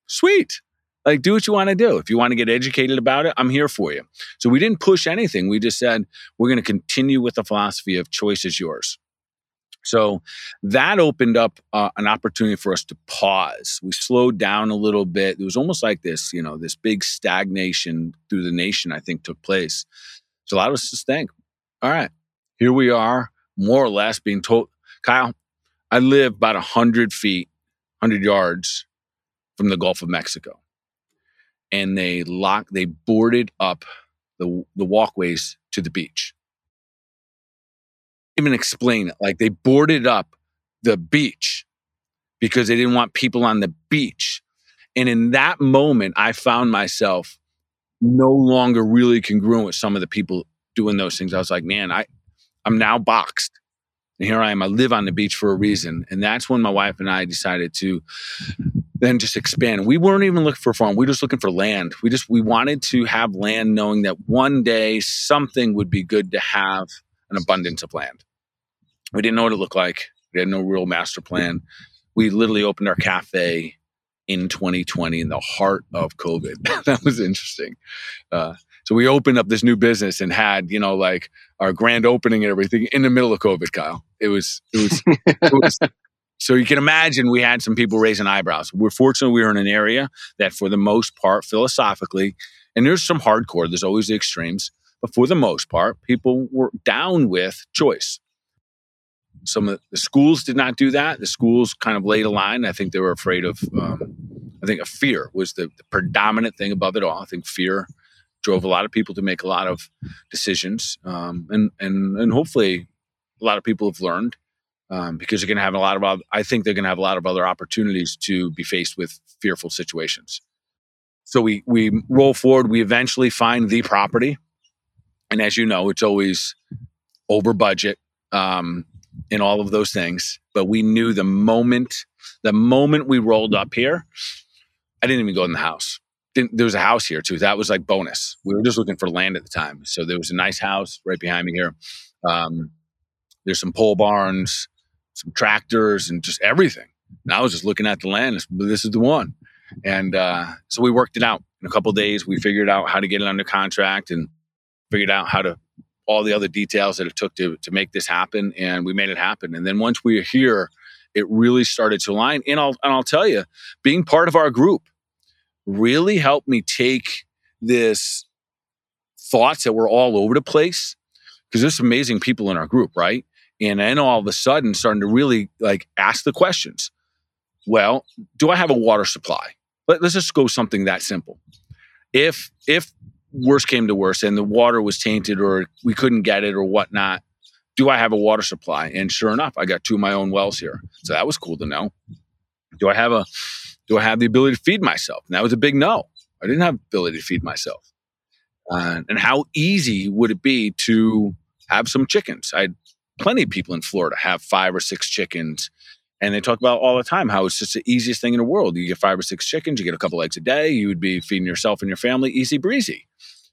sweet. Like, do what you want to do. If you want to get educated about it, I'm here for you. So we didn't push anything. We just said, we're going to continue with the philosophy of choice is yours. So that opened up uh, an opportunity for us to pause. We slowed down a little bit. It was almost like this, you know, this big stagnation through the nation, I think, took place. So allowed us to think, all right, here we are, more or less being told, Kyle, I live about 100 feet, 100 yards from the Gulf of Mexico. And they locked, they boarded up the, the walkways to the beach even explain it. Like they boarded up the beach because they didn't want people on the beach. And in that moment, I found myself no longer really congruent with some of the people doing those things. I was like, man, I, I'm now boxed. And here I am. I live on the beach for a reason. And that's when my wife and I decided to then just expand. We weren't even looking for a farm. We were just looking for land. We just we wanted to have land knowing that one day something would be good to have an abundance of land. We didn't know what it looked like. We had no real master plan. We literally opened our cafe in 2020 in the heart of COVID. (laughs) that was interesting. Uh, so we opened up this new business and had, you know, like our grand opening and everything in the middle of COVID, Kyle. It was, it was, it was (laughs) so you can imagine we had some people raising eyebrows. We're fortunate we were in an area that, for the most part, philosophically, and there's some hardcore, there's always the extremes, but for the most part, people were down with choice. Some of the schools did not do that. The schools kind of laid a line. I think they were afraid of, um, I think, a fear was the, the predominant thing above it all. I think fear drove a lot of people to make a lot of decisions, um, and and and hopefully, a lot of people have learned um, because they're going to have a lot of. I think they're going to have a lot of other opportunities to be faced with fearful situations. So we we roll forward. We eventually find the property, and as you know, it's always over budget um, in all of those things. But we knew the moment the moment we rolled up here, I didn't even go in the house. Didn't, there was a house here too. That was like bonus. We were just looking for land at the time, so there was a nice house right behind me here. Um, there's some pole barns some tractors and just everything. And I was just looking at the land. This is the one. And uh, so we worked it out in a couple days. We figured out how to get it under contract and figured out how to all the other details that it took to to make this happen. And we made it happen. And then once we were here, it really started to align. And I'll and I'll tell you, being part of our group really helped me take this thoughts that were all over the place because there's amazing people in our group, right? And then all of a sudden, starting to really like ask the questions. Well, do I have a water supply? Let, us just go something that simple. If if worst came to worst and the water was tainted or we couldn't get it or whatnot, do I have a water supply? And sure enough, I got two of my own wells here. So that was cool to know. Do I have a do I have the ability to feed myself? And that was a big no. I didn't have ability to feed myself. Uh, and how easy would it be to have some chickens? I plenty of people in Florida have five or six chickens. And they talk about all the time how it's just the easiest thing in the world. You get five or six chickens, you get a couple eggs a day, you would be feeding yourself and your family easy breezy.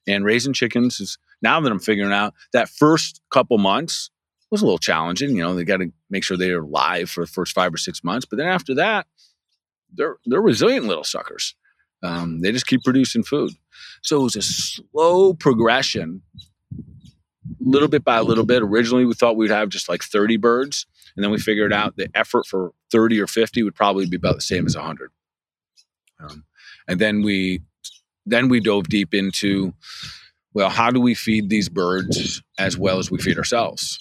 And raising chickens is now that I'm figuring out that first couple months was a little challenging. You know, they got to make sure they're live for the first five or six months. But then after that, they're they're resilient little suckers. Um, they just keep producing food. So it was a slow progression little bit by little bit. Originally, we thought we'd have just like 30 birds, and then we figured out the effort for 30 or 50 would probably be about the same as 100. Um, and then we then we dove deep into well, how do we feed these birds as well as we feed ourselves?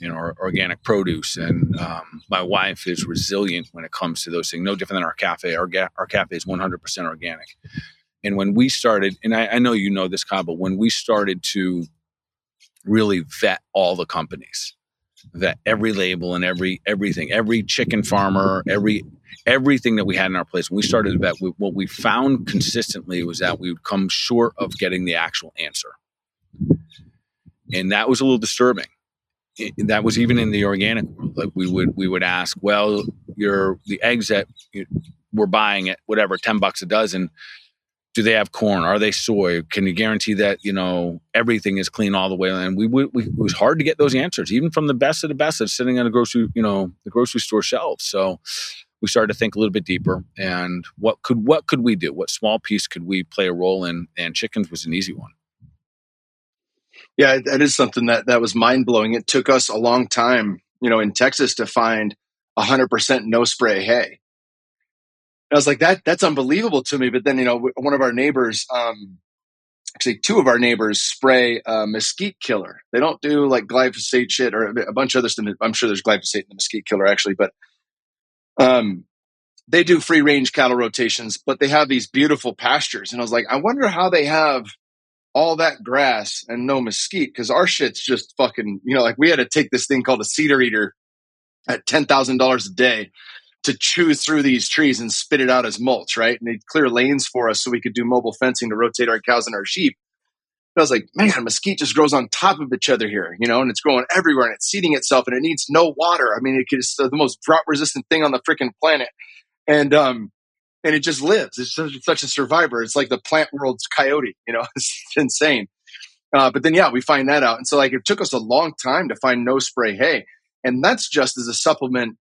You know, our organic produce. And um, my wife is resilient when it comes to those things. No different than our cafe. Our ga- our cafe is 100% organic. And when we started, and I, I know you know this, Kyle, but when we started to really vet all the companies vet every label and every everything every chicken farmer every everything that we had in our place when we started to vet what we found consistently was that we would come short of getting the actual answer. And that was a little disturbing. It, that was even in the organic world like we would we would ask well your the eggs that we're buying at whatever 10 bucks a dozen do they have corn? Are they soy? Can you guarantee that you know everything is clean all the way? And we, we, we, it was hard to get those answers, even from the best of the best that's sitting on the grocery you know the grocery store shelves. So we started to think a little bit deeper and what could what could we do? What small piece could we play a role in? And chickens was an easy one. Yeah, that is something that that was mind blowing. It took us a long time, you know, in Texas to find 100% no spray hay. I was like, that that's unbelievable to me. But then, you know, one of our neighbors, um, actually two of our neighbors spray a mesquite killer. They don't do like glyphosate shit or a bunch of other stuff. I'm sure there's glyphosate in the mesquite killer actually, but um, they do free range cattle rotations, but they have these beautiful pastures. And I was like, I wonder how they have all that grass and no mesquite because our shit's just fucking, you know, like we had to take this thing called a cedar eater at $10,000 a day to chew through these trees and spit it out as mulch, right? And they'd clear lanes for us so we could do mobile fencing to rotate our cows and our sheep. I was like, man, mesquite just grows on top of each other here, you know, and it's growing everywhere and it's seeding itself and it needs no water. I mean, it is the most drought resistant thing on the freaking planet. And, um, and it just lives. It's such, such, a survivor. It's like the plant world's coyote, you know, (laughs) it's insane. Uh, but then, yeah, we find that out. And so, like, it took us a long time to find no spray hay. And that's just as a supplement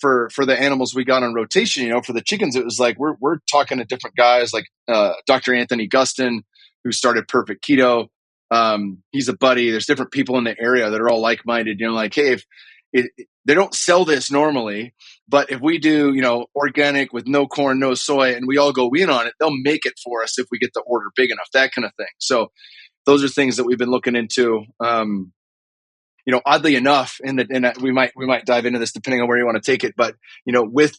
for for the animals we got on rotation. You know, for the chickens, it was like we're we're talking to different guys like uh, Dr. Anthony Gustin, who started Perfect Keto. Um, he's a buddy. There's different people in the area that are all like minded. You know, like hey, if it, they don't sell this normally, but if we do, you know, organic with no corn, no soy, and we all go in on it, they'll make it for us if we get the order big enough. That kind of thing. So those are things that we've been looking into. Um, you know, oddly enough, in and we might we might dive into this depending on where you want to take it, but you know, with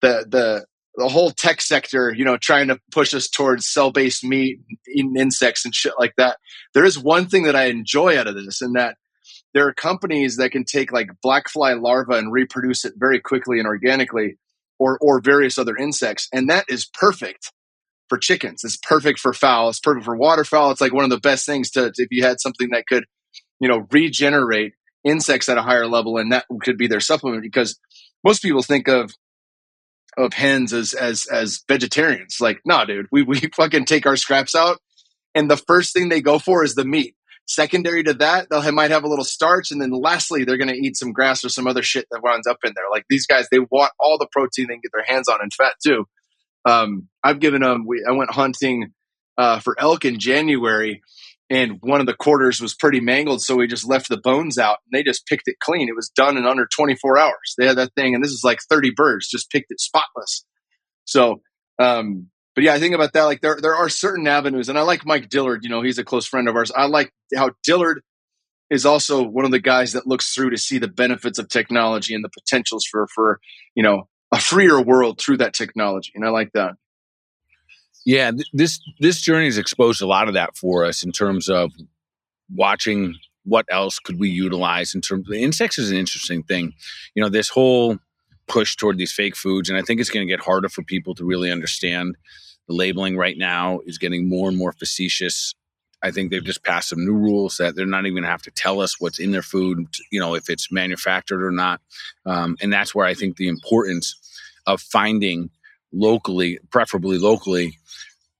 the the the whole tech sector, you know, trying to push us towards cell based meat, eating insects and shit like that. There is one thing that I enjoy out of this, and that there are companies that can take like black fly larva and reproduce it very quickly and organically, or or various other insects, and that is perfect for chickens. It's perfect for fowl. It's perfect for waterfowl. It's like one of the best things to if you had something that could you know, regenerate insects at a higher level, and that could be their supplement. Because most people think of of hens as as as vegetarians. Like, nah, dude, we we (laughs) fucking take our scraps out, and the first thing they go for is the meat. Secondary to that, they might have a little starch, and then lastly, they're going to eat some grass or some other shit that runs up in there. Like these guys, they want all the protein they can get their hands on and fat too. Um, I've given them. We, I went hunting uh, for elk in January, and one of the quarters was pretty mangled so we just left the bones out and they just picked it clean. It was done in under 24 hours. They had that thing and this is like 30 birds just picked it spotless. So um but yeah i think about that like there, there are certain avenues and i like mike dillard you know he's a close friend of ours. I like how dillard is also one of the guys that looks through to see the benefits of technology and the potentials for for you know a freer world through that technology and i like that yeah, th- this this journey has exposed a lot of that for us in terms of watching what else could we utilize in terms of insects is an interesting thing. You know, this whole push toward these fake foods, and I think it's going to get harder for people to really understand. The labeling right now is getting more and more facetious. I think they've just passed some new rules that they're not even going to have to tell us what's in their food, you know, if it's manufactured or not. Um, and that's where I think the importance of finding locally, preferably locally,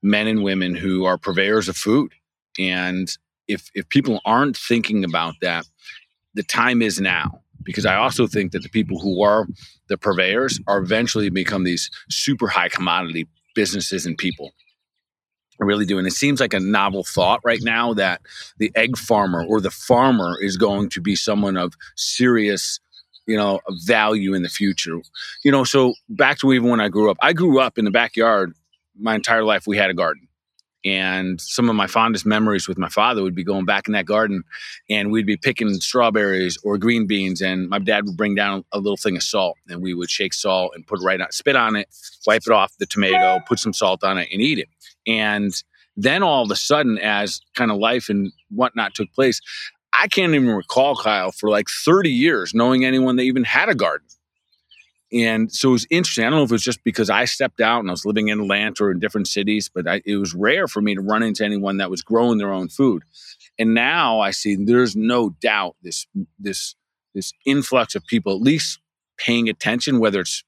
men and women who are purveyors of food. And if if people aren't thinking about that, the time is now. Because I also think that the people who are the purveyors are eventually become these super high commodity businesses and people. I really do. And it seems like a novel thought right now that the egg farmer or the farmer is going to be someone of serious you know, value in the future. You know, so back to even when I grew up, I grew up in the backyard my entire life. We had a garden. And some of my fondest memories with my father would be going back in that garden and we'd be picking strawberries or green beans. And my dad would bring down a little thing of salt and we would shake salt and put right on, spit on it, wipe it off the tomato, put some salt on it and eat it. And then all of a sudden, as kind of life and whatnot took place, I can't even recall Kyle for like 30 years knowing anyone that even had a garden. And so it was interesting. I don't know if it was just because I stepped out and I was living in Atlanta or in different cities, but I, it was rare for me to run into anyone that was growing their own food. And now I see there's no doubt this this this influx of people at least paying attention, whether it's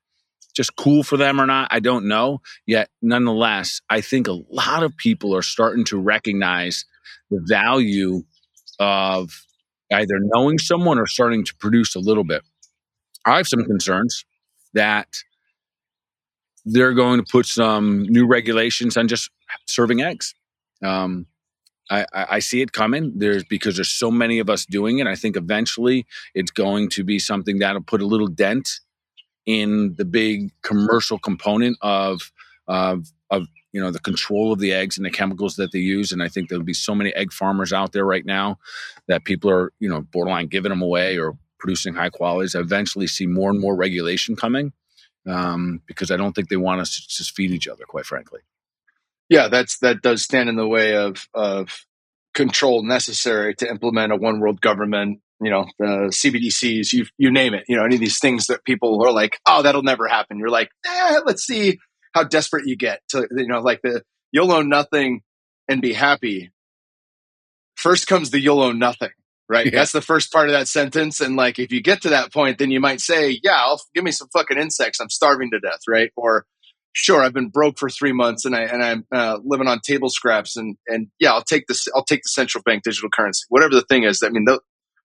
just cool for them or not, I don't know. Yet, nonetheless, I think a lot of people are starting to recognize the value of either knowing someone or starting to produce a little bit. I have some concerns that they're going to put some new regulations on just serving eggs. Um, I, I, see it coming. There's because there's so many of us doing it. I think eventually it's going to be something that'll put a little dent in the big commercial component of of of you know the control of the eggs and the chemicals that they use and i think there'll be so many egg farmers out there right now that people are you know borderline giving them away or producing high qualities I eventually see more and more regulation coming um, because i don't think they want us to just feed each other quite frankly yeah that's that does stand in the way of of control necessary to implement a one world government you know, the CBDCs, you you name it, you know, any of these things that people are like, oh, that'll never happen. You're like, eh, let's see how desperate you get to, you know, like the you'll own nothing and be happy. First comes the you'll own nothing, right? Yeah. That's the first part of that sentence. And like, if you get to that point, then you might say, yeah, I'll give me some fucking insects. I'm starving to death, right? Or sure, I've been broke for three months and I and I'm uh, living on table scraps and and yeah, I'll take this. I'll take the central bank digital currency, whatever the thing is. I mean,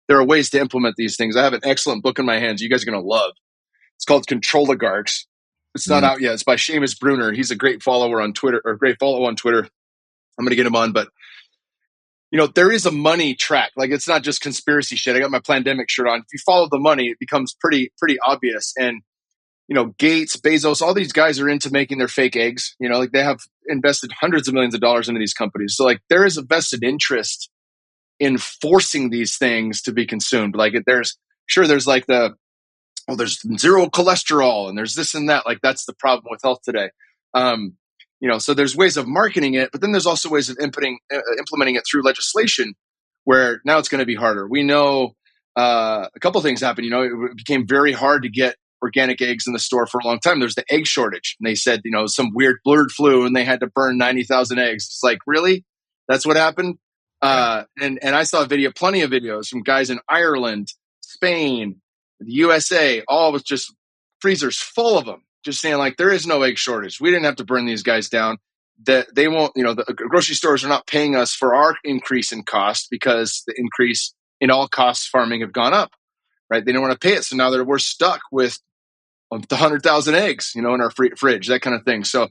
there are ways to implement these things. I have an excellent book in my hands. You guys are going to love. It's called Control Controligarchs. It's not mm. out yet. It's by Seamus Bruner. He's a great follower on Twitter or great follow on Twitter. I'm going to get him on, but you know, there is a money track. Like it's not just conspiracy shit. I got my pandemic shirt on. If you follow the money, it becomes pretty, pretty obvious. And, you know, Gates, Bezos, all these guys are into making their fake eggs. You know, like they have invested hundreds of millions of dollars into these companies. So like there is a vested interest in forcing these things to be consumed. Like there's sure there's like the well, there's zero cholesterol and there's this and that. Like that's the problem with health today. Um, you know, so there's ways of marketing it, but then there's also ways of implementing uh, implementing it through legislation, where now it's going to be harder. We know uh, a couple things happened. You know, it became very hard to get organic eggs in the store for a long time. There's the egg shortage, and they said, you know, some weird bird flu, and they had to burn ninety thousand eggs. It's like, really? That's what happened. Uh, and and I saw a video, plenty of videos from guys in Ireland, Spain, the USA, all was just freezers full of them, just saying like there is no egg shortage. We didn't have to burn these guys down. That they won't, you know, the uh, grocery stores are not paying us for our increase in cost because the increase in all costs farming have gone up, right? They don't want to pay it, so now they're we're stuck with the hundred thousand eggs, you know, in our fridge, that kind of thing. So,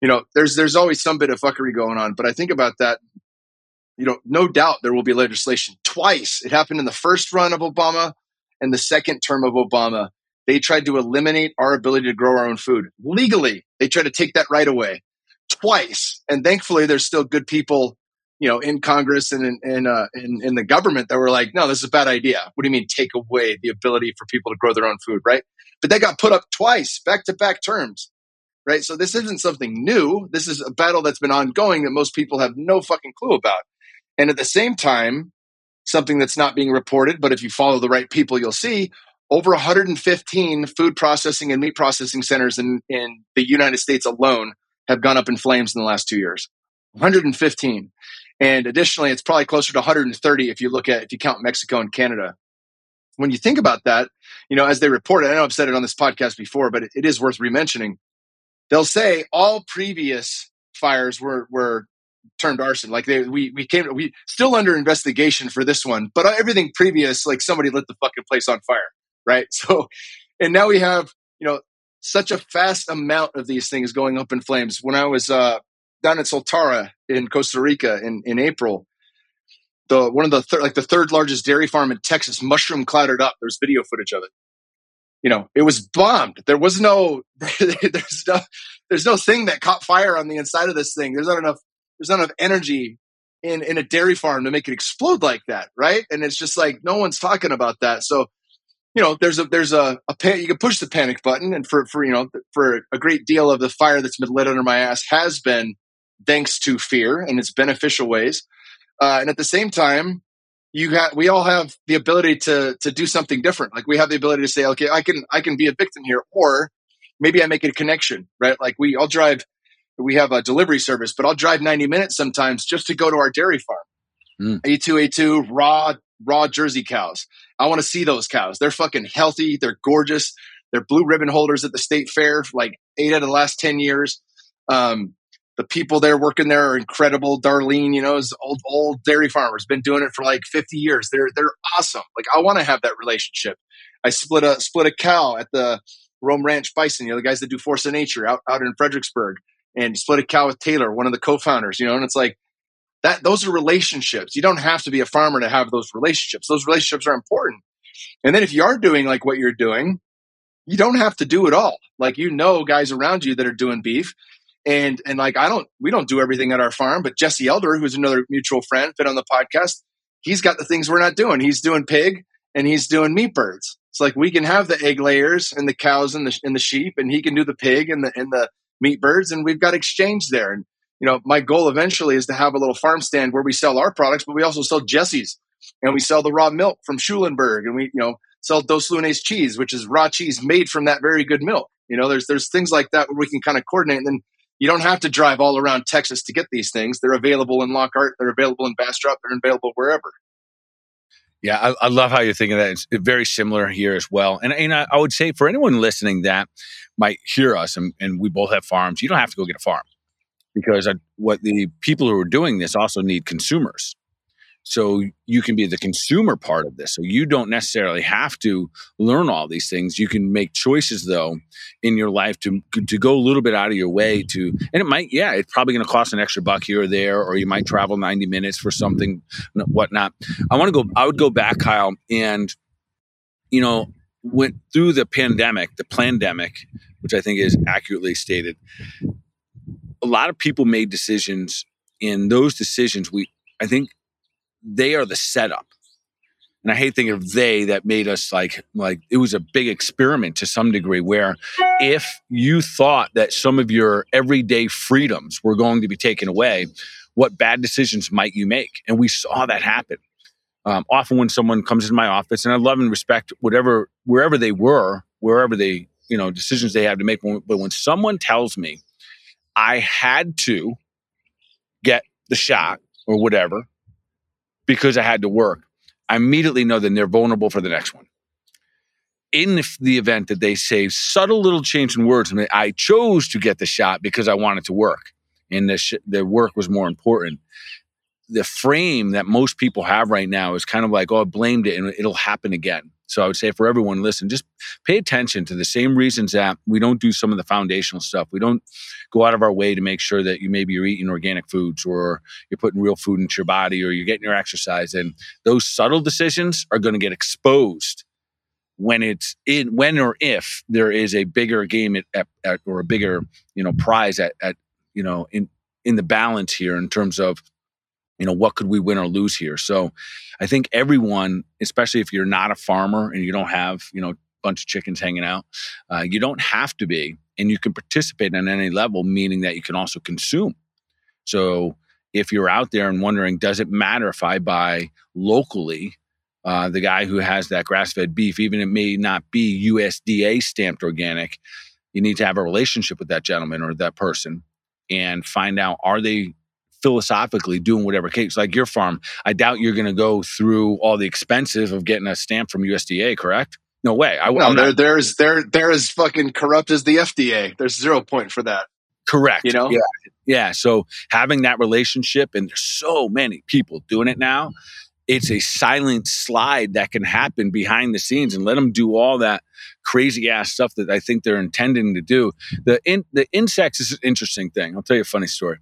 you know, there's there's always some bit of fuckery going on. But I think about that you know, no doubt there will be legislation. Twice. It happened in the first run of Obama and the second term of Obama. They tried to eliminate our ability to grow our own food legally. They tried to take that right away twice. And thankfully, there's still good people, you know, in Congress and in, in, uh, in, in the government that were like, no, this is a bad idea. What do you mean take away the ability for people to grow their own food, right? But that got put up twice, back to back terms right? So this isn't something new. This is a battle that's been ongoing that most people have no fucking clue about. And at the same time, something that's not being reported, but if you follow the right people, you'll see over 115 food processing and meat processing centers in, in the United States alone have gone up in flames in the last two years. 115. And additionally, it's probably closer to 130 if you look at, if you count Mexico and Canada. When you think about that, you know, as they report it, I know I've said it on this podcast before, but it, it is worth rementioning. They'll say all previous fires were, were termed arson. Like they, we, we came, we still under investigation for this one, but everything previous, like somebody lit the fucking place on fire, right? (laughs) So, and now we have, you know, such a fast amount of these things going up in flames. When I was uh, down at Soltara in Costa Rica in, in April, the one of the thir- like the third largest dairy farm in Texas mushroom clouded up. There's video footage of it. You know, it was bombed. There was no (laughs) there's no there's no thing that caught fire on the inside of this thing. There's not enough there's not enough energy in in a dairy farm to make it explode like that, right? And it's just like no one's talking about that. So, you know, there's a there's a, a pan, you can push the panic button, and for for you know for a great deal of the fire that's been lit under my ass has been thanks to fear and its beneficial ways. Uh, and at the same time, you have we all have the ability to to do something different. Like we have the ability to say, okay, I can I can be a victim here, or maybe I make a connection, right? Like we all drive we have a delivery service, but I'll drive 90 minutes sometimes just to go to our dairy farm. Mm. A2, A2, raw, raw Jersey cows. I want to see those cows. They're fucking healthy. They're gorgeous. They're blue ribbon holders at the state fair, like eight out of the last 10 years. Um, the people there working there are incredible. Darlene, you know, is old old dairy farmers, been doing it for like 50 years. They're they're awesome. Like I want to have that relationship. I split a split a cow at the Roam Ranch Bison, you know, the guys that do Force of Nature out, out in Fredericksburg and split a cow with Taylor, one of the co-founders, you know, and it's like that those are relationships. You don't have to be a farmer to have those relationships. Those relationships are important. And then if you are doing like what you're doing, you don't have to do it all. Like you know guys around you that are doing beef. And and like I don't we don't do everything at our farm, but Jesse Elder, who's another mutual friend, been on the podcast, he's got the things we're not doing. He's doing pig and he's doing meat birds. It's like we can have the egg layers and the cows and the and the sheep, and he can do the pig and the and the meat birds and we've got exchange there. And, you know, my goal eventually is to have a little farm stand where we sell our products, but we also sell Jesse's. and we sell the raw milk from Schulenburg, and we you know sell Dos Lunas cheese, which is raw cheese made from that very good milk. You know, there's there's things like that where we can kind of coordinate, and then you don't have to drive all around Texas to get these things. They're available in Lockhart, they're available in Bastrop, they're available wherever. Yeah, I, I, love how you're thinking that. It's very similar here as well. And, and I, I, would say for anyone listening that might hear us, and, and, we both have farms, you don't have to go get a farm because I, what the people who are doing this also need consumers. So you can be the consumer part of this. So you don't necessarily have to learn all these things. You can make choices though in your life to to go a little bit out of your way to and it might yeah, it's probably going to cost an extra buck here or there or you might travel 90 minutes for something whatnot. I want to go I would go back Kyle and you know went through the pandemic, the pandemic, which I think is accurately stated. A lot of people made decisions and those decisions we I think they are the setup. And I hate thinking of they that made us like like it was a big experiment to some degree where if you thought that some of your everyday freedoms were going to be taken away, what bad decisions might you make? And we saw that happen. Um, often when someone comes into my office, and I love and respect whatever wherever they were, wherever they you know decisions they have to make. But when someone tells me I had to get the shot or whatever, because I had to work, I immediately know that they're vulnerable for the next one. In the event that they say subtle little change in words, I, chose to get the shot because I wanted to work, and the sh- the work was more important. The frame that most people have right now is kind of like, oh, I blamed it, and it'll happen again. So I would say for everyone, listen, just pay attention to the same reasons that we don't do some of the foundational stuff. We don't go out of our way to make sure that you maybe you're eating organic foods or you're putting real food into your body or you're getting your exercise. And those subtle decisions are going to get exposed when it's in when or if there is a bigger game at, at, at, or a bigger you know prize at, at you know in in the balance here in terms of you know what could we win or lose here so i think everyone especially if you're not a farmer and you don't have you know a bunch of chickens hanging out uh, you don't have to be and you can participate on any level meaning that you can also consume. So if you're out there and wondering does it matter if i buy locally uh, the guy who has that grass-fed beef even it may not be usda stamped organic you need to have a relationship with that gentleman or that person and find out are they philosophically doing whatever case like your farm i doubt you're going to go through all the expenses of getting a stamp from usda correct? No way. I, no, there, there's there there is fucking corrupt as the fda there's zero point for that. Correct. You know? Yeah. Yeah so having that relationship and there's so many people doing it now it's a silent slide that can happen behind the scenes and let them do all that crazy ass stuff that I think they're intending to do. The in, the insects is an interesting thing. I'll tell you a funny story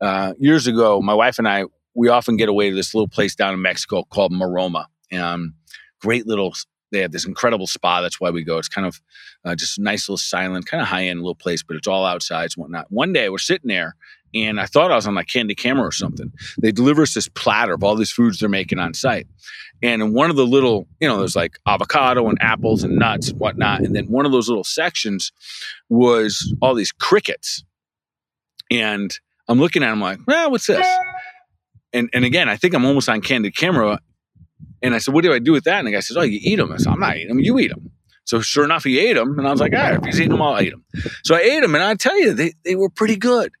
uh, years ago, my wife and I, we often get away to this little place down in Mexico called Maroma. Um, great little, they have this incredible spa. That's why we go. It's kind of uh, just nice little silent, kind of high end little place, but it's all outside and whatnot. One day we're sitting there and I thought I was on like candid camera or something. They deliver us this platter of all these foods they're making on site. And in one of the little, you know, there's like avocado and apples and nuts and whatnot. And then one of those little sections was all these crickets. And I'm looking at him like, well, what's this? And and again, I think I'm almost on candid camera. And I said, what do I do with that? And the guy says, oh, you eat them. I said, I'm not eating them. You eat them. So sure enough, he ate them. And I was like, all right, if he's eating them, I'll eat them. So I ate them. And I tell you, they, they were pretty good.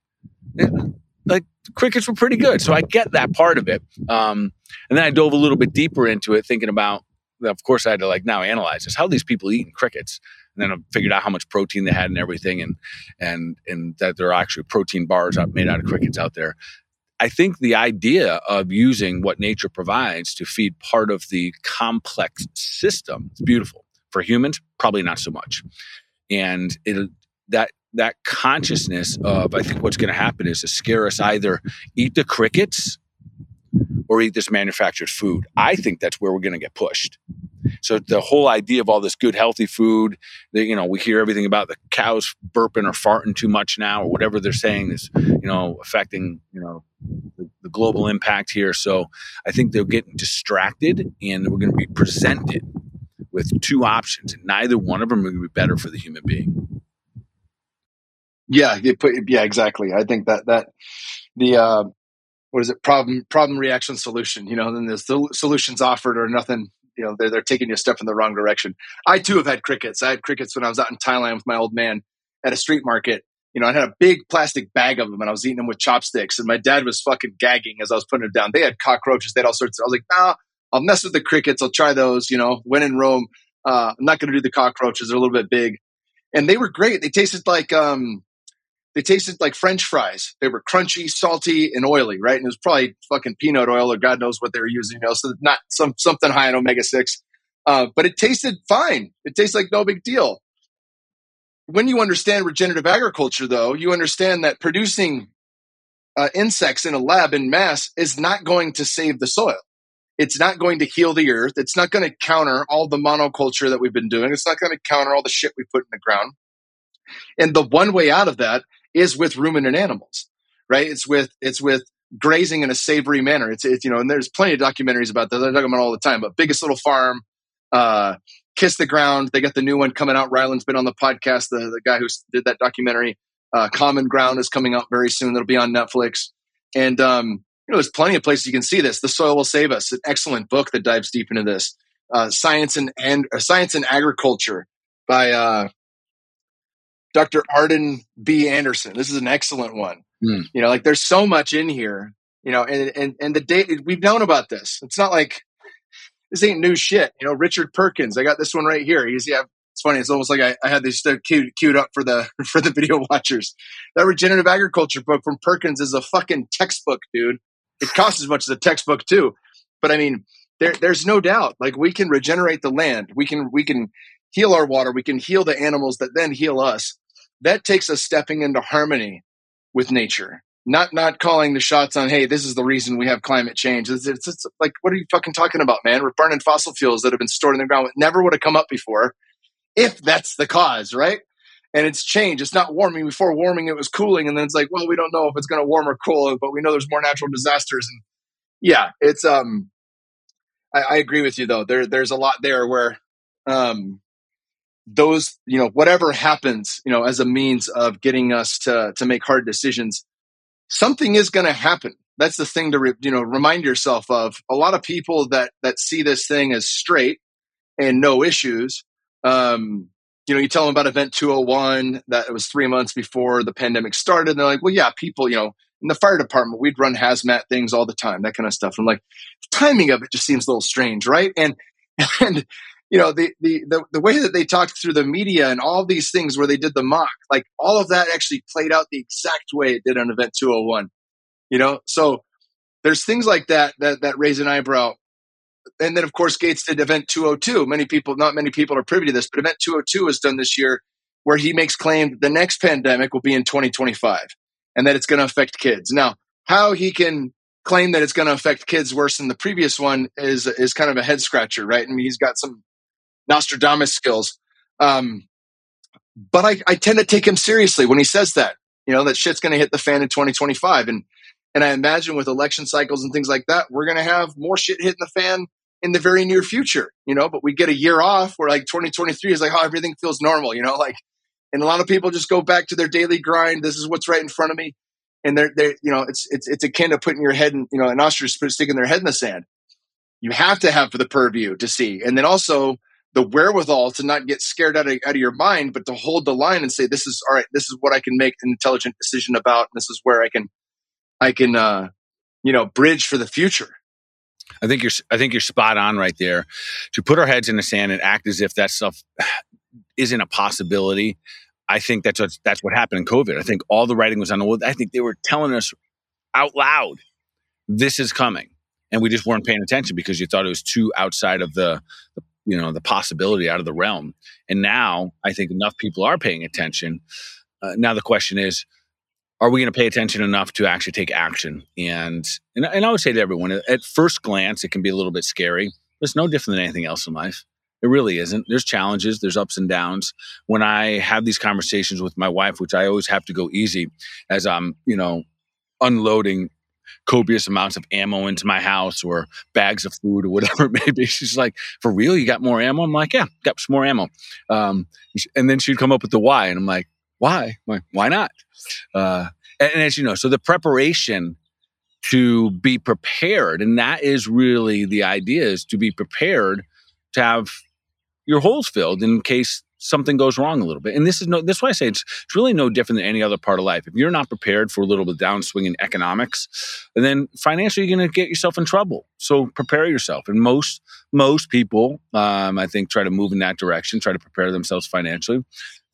like crickets were pretty good. So I get that part of it. Um, and then I dove a little bit deeper into it, thinking about, of course, I had to like now analyze this. How these people eating crickets? and then I figured out how much protein they had and everything, and and and that there are actually protein bars made out of crickets out there. I think the idea of using what nature provides to feed part of the complex system is beautiful. For humans, probably not so much. And it that that consciousness of I think what's going to happen is to scare us either eat the crickets or eat this manufactured food. I think that's where we're going to get pushed. So the whole idea of all this good healthy food, that you know, we hear everything about the cows burping or farting too much now, or whatever they're saying is, you know, affecting you know the, the global impact here. So I think they're getting distracted, and we're going to be presented with two options, and neither one of them are going to be better for the human being. Yeah, yeah, exactly. I think that that the uh, what is it? Problem problem reaction solution you know then the solutions offered or nothing you know they're, they're taking you a step in the wrong direction. I too have had crickets. I had crickets when i was out in thailand with my old man at a street market. You know i had a big plastic bag of them and i was eating them with chopsticks and my dad was fucking gagging as i was putting them down. They had cockroaches. They had all sorts of i was like nah i'll mess with the crickets. I'll try those you know when in rome. Uh, i'm not going to do the cockroaches. They're a little bit big. And they were great. They tasted like um they tasted like French fries. They were crunchy, salty, and oily, right? And it was probably fucking peanut oil or God knows what they were using, you know, so not some something high in omega six. Uh, but it tasted fine. It tastes like no big deal. When you understand regenerative agriculture, though, you understand that producing uh, insects in a lab in mass is not going to save the soil. It's not going to heal the earth. It's not going to counter all the monoculture that we've been doing. It's not going to counter all the shit we put in the ground. And the one way out of that is with ruminant animals, right? It's with it's with grazing in a savory manner. It's, it's you know, and there's plenty of documentaries about that. I talk about all the time. But biggest little farm, uh, kiss the ground. They got the new one coming out. Ryland's been on the podcast. The the guy who did that documentary, uh, Common Ground, is coming out very soon. That'll be on Netflix. And um, you know, there's plenty of places you can see this. The Soil Will Save Us, an excellent book that dives deep into this. Uh, science and and uh, science and agriculture by uh, Dr. Arden B. Andersen. This is an excellent one. Mm. You know, like there's so much in here, you know, and, and, and the date we've known about this. It's not like this ain't new shit. You know, Richard Perkins, I got this one right here. He's, yeah, it's funny. It's almost like I, I had these queued, queued up for the, (laughs) for the video watchers. That regenerative agriculture book from Perkins is a fucking textbook, dude. It costs as much as a textbook too. But I mean, there, there's no doubt like we can regenerate the land. We can, we can heal our water. We can heal the animals that then heal us. That takes us stepping into harmony with nature. Not not calling the shots on, hey, this is the reason we have climate change. It's, it's, it's like, what are you fucking talking about, man? We're burning fossil fuels that have been stored in the ground. never would have come up before if that's the cause, right? and it's changed. It's not warming. Before warming, it was cooling, and then it's like, well, we don't know if it's going to warm or cool, but we know there's more natural disasters. And yeah, it's um, I, I agree with you though. There, there's a lot there where um, those you know whatever happens you know as a means of getting us to to make hard decisions something is going to happen. That's the thing to re, you know remind yourself of. A lot of people that that see this thing as straight and no issues um you know you tell them about event 201 that it was three months before the pandemic started and they're like well yeah people you know in the fire department we'd run hazmat things all the time that kind of stuff. I'm like the timing of it just seems a little strange right? And (laughs) and you know the, the the the way that they talked through the media and all these things where they did the mock like all of that actually played out the exact way it did on event 201 you know? So there's things like that that that raise an eyebrow. And then of course gates did event 202 many people not many people are privy to this but event 202 was done this year where he makes claim that the next pandemic will be in 2025 and that it's going to affect kids. Now how he can claim that it's going to affect kids worse than the previous one is is kind of a head scratcher right? I mean he's got some Nostradamus skills. Um, but I, I tend to take him seriously when he says that, you know, that shit's going to hit the fan in 2025. And, and I imagine with election cycles and things like that, we're going to have more shit hitting the fan in the very near future, you know, but we get a year off where like 2023 is like, oh, everything feels normal, you know, (laughs) like, and a lot of people just go back to their daily grind. This is what's right in front of me. And they're, they're, you know, it's, it's, it's akin to putting your head in, you know, an ostrich sticking their head in the sand. You have to have for the purview to see. And then also the wherewithal to not get scared out of, out of your mind, but to hold the line and say, this is all right. This is what I can make an intelligent decision about. This is where I can, I can, uh, you know, bridge for the future. I think you're, I think you're spot on right there. To put our heads in the sand and act as if that stuff (sighs) isn't a possibility. I think that's what, that's what happened in COVID. I think all the writing was on the wall. I think they were telling us out loud, this is coming. And we just weren't paying attention because you thought it was too outside of the, the you know the possibility out of the realm. And now i think enough people are paying attention. Uh, now the question is are we going to pay attention enough to actually take action? And, and and i would say to everyone at first glance it can be a little bit scary but it's no different than anything else in life. It really isn't. There's challenges there's ups and downs. When i have these conversations with my wife which i always have to go easy as i'm you know unloading copious amounts of ammo into my house or bags of food or whatever it may be. She's like, "For real? You got more ammo?" I'm like, "Yeah, got some more ammo." Um, and then she'd come up with the why, and I'm like, "Why? Why, why not?" Uh, and, and as you know, so the preparation to be prepared. And that is really the idea is to be prepared to have your holes filled in case something goes wrong a little bit. And this is no this is why I say it's it's really no different than any other part of life. If you're not prepared for a little bit downswing in economics, and then financially you're gonna get yourself in trouble. So prepare yourself. And most most people um, I think try to move in that direction, try to prepare themselves financially.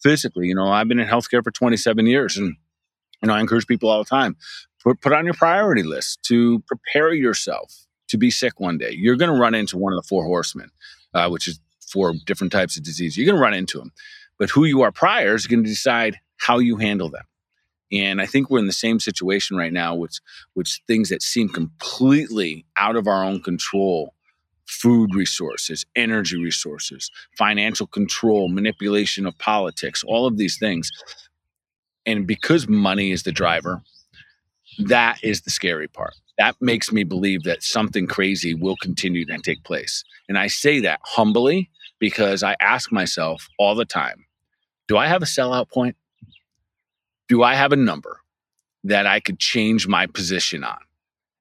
Physically, you know, I've been in healthcare for 27 years and you know, I encourage people all the time. Put put on your priority list to prepare yourself to be sick one day. You're going to run into one of the four horsemen, uh, which is four different types of disease. You're going to run into them. But who you are prior is going to decide how you handle them. And I think we're in the same situation right now with, with things that seem completely out of our own control food resources, energy resources, financial control, manipulation of politics, all of these things. And because money is the driver, that is the scary part. That makes me believe that something crazy will continue to take place. And I say that humbly because I ask myself all the time do I have a sellout point? Do I have a number that I could change my position on?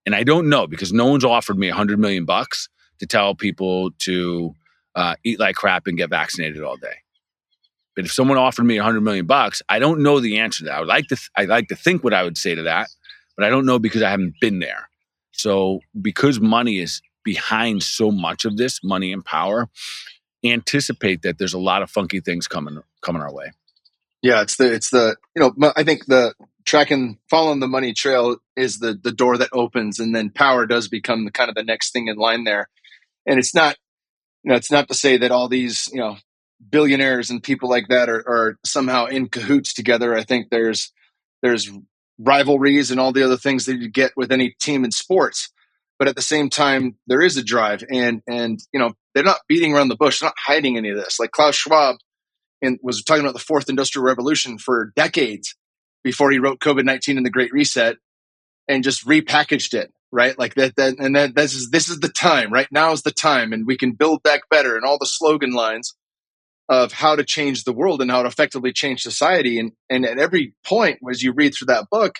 And I don't know because no one's offered me a hundred million bucks to tell people to uh, eat like crap and get vaccinated all day. But if someone offered me a hundred million bucks, I don't know the answer to that. I would like to, th- I like to think what I would say to that, but I don't know because I haven't been there. So because money is behind so much of this, money and power, anticipate that there's a lot of funky things coming coming our way. Yeah, it's the it's the you know I think the tracking following the money trail is the the door that opens, and then power does become the kind of the next thing in line there. And it's not you know it's not to say that all these you know billionaires and people like that are, are somehow in cahoots together. I think there's there's rivalries and all the other things that you get with any team in sports but at the same time there is a drive and and you know they're not beating around the bush. They're not hiding any of this. Like klaus schwab and was talking about the fourth industrial revolution for decades before he wrote covid-19 and the great reset and just repackaged it right? Like that, that and that this is this is the time right? Now is the time and we can build back better and all the slogan lines of how to change the world and how to effectively change society. And and at every point as you read through that book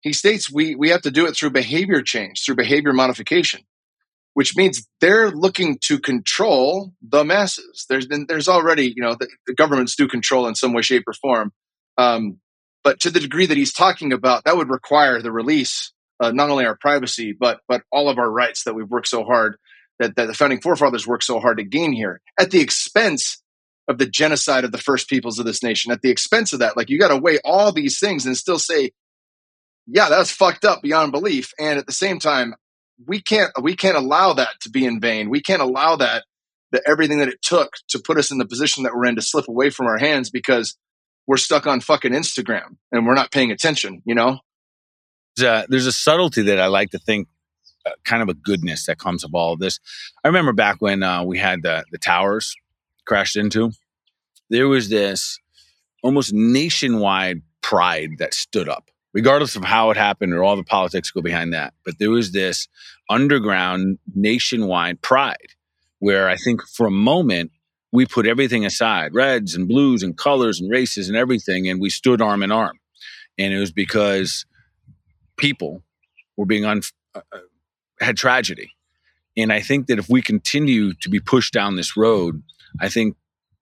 he states we, we have to do it through behavior change, through behavior modification, which means they're looking to control the masses. There's been, there's already, you know, the, the governments do control in some way, shape, or form. Um, but to the degree that he's talking about, that would require the release, uh, not only our privacy, but, but all of our rights that we've worked so hard, that, that the founding forefathers worked so hard to gain here at the expense of the genocide of the first peoples of this nation, at the expense of that. Like you got to weigh all these things and still say, yeah, that's fucked up beyond belief. And at the same time, we can't we can't allow that to be in vain. We can't allow that that everything that it took to put us in the position that we're in to slip away from our hands because we're stuck on fucking Instagram and we're not paying attention. You know, there's a, there's a subtlety that I like to think. Uh, kind of a goodness that comes of all of this. I remember back when uh, we had the, the towers crashed into, there was this almost nationwide pride that stood up regardless of how it happened or all the politics go behind that. But there was this underground nationwide pride where I think for a moment we put everything aside reds and blues and colors and races and everything and we stood arm in arm. And it was because people were being un- uh, uh had tragedy. And I think that if we continue to be pushed down this road, I think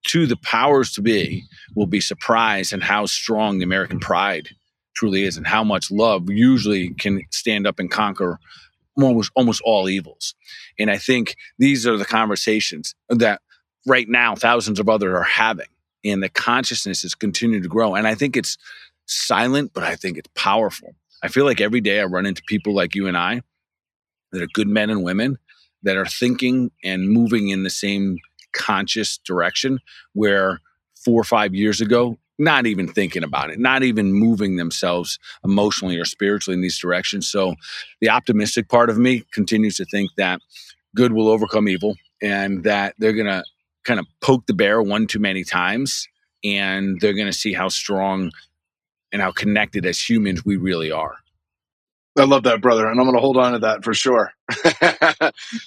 to the powers to be will be surprised at how strong the American pride truly is and how much love usually can stand up and conquer almost almost all evils. And I think these are the conversations that right now thousands of others are having and the consciousness is continuing to grow. And I think it's silent, but I think it's powerful. I feel like every day I run into people like you and I that are good men and women that are thinking and moving in the same conscious direction where four or five years ago not even thinking about it, not even moving themselves emotionally or spiritually in these directions. So the optimistic part of me continues to think that good will overcome evil and that they're going to kind of poke the bear one too many times and they're going to see how strong and how connected as humans we really are. I love that, brother, and I'm going to hold on to that for sure. (laughs)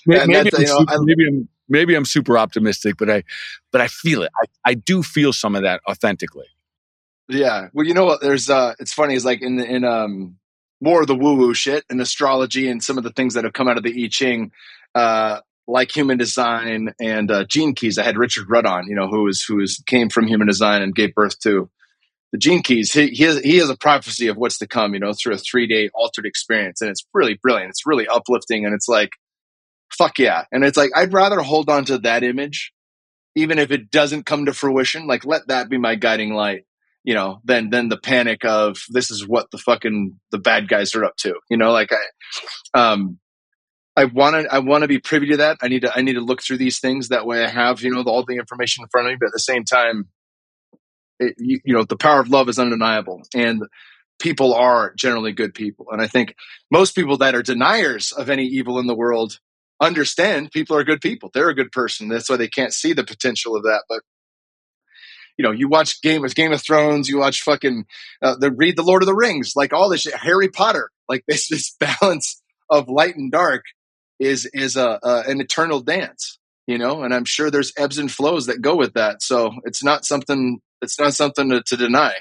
maybe, I'm, you know, super, maybe, I'm, maybe I'm super optimistic, but I, but I feel it. I, I do feel some of that authentically. Yeah. Well, you know what? There's uh, it's funny. Is like in the, in um more of the woo woo shit and astrology and some of the things that have come out of the I Ching, uh, like human design and uh, gene keys. I had Richard Rudd on, you know, who was who came from human design and gave birth to the gene keys. He he has, he has a prophecy of what's to come, you know, through a three day altered experience, and it's really brilliant. It's really uplifting, and it's like, fuck yeah, and it's like I'd rather hold on to that image, even if it doesn't come to fruition. Like let that be my guiding light you know, than than the panic of this is what the fucking the bad guys are up to. You know, like I um I want to I want to be privy to that. I need to I need to look through these things that way I have, you know, all the information in front of me, but at the same time it, you, you know, the power of love is undeniable and people are generally good people. And I think most people that are deniers of any evil in the world understand people are good people. They're a good person. That's why they can't see the potential of that. But you know, you watch Game of Game of Thrones, you watch fucking uh, the read the Lord of the Rings, like all this shit, Harry Potter, like (laughs) this this balance of light and dark is is a, a an eternal dance, you know, and I'm sure there's ebbs and flows that go with that. So it's not something it's not something to, to deny.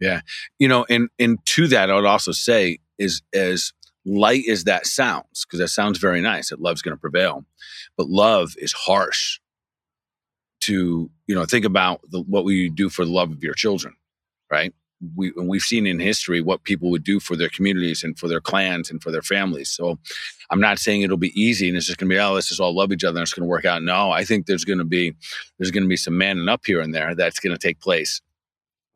Yeah, you know, and and to that, I would also say is as light as that sounds, because that sounds very nice. That love's going to prevail, but love is harsh to you know think about the, what we do for the love of your children right? We, we've seen in history what people would do for their communities and for their clans and for their families. So i'm not saying it'll be easy and it's just going to be oh let's just all love each other and it's going to work out. No i think there's going to be there's going to be some manning up here and there that's going to take place.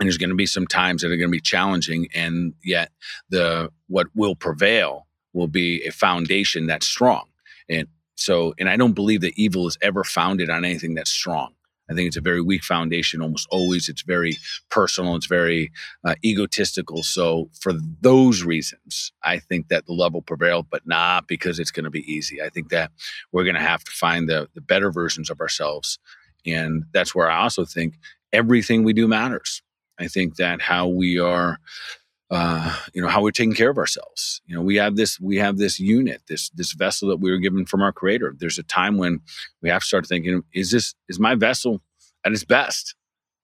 And there's going to be some times that are going to be challenging and yet the what will prevail will be a foundation that's strong. And so and i don't believe that evil is ever founded on anything that's strong I think it's a very weak foundation. Almost always, it's very personal. It's very uh, egotistical. So, for those reasons, I think that the love will prevail, but not because it's going to be easy. I think that we're going to have to find the the better versions of ourselves, and that's where I also think everything we do matters. I think that how we are uh, you know how we're taking care of ourselves. You know we have this we have this unit this this vessel that we were given from our creator. There's a time when we have to start thinking is this is my vessel at its best?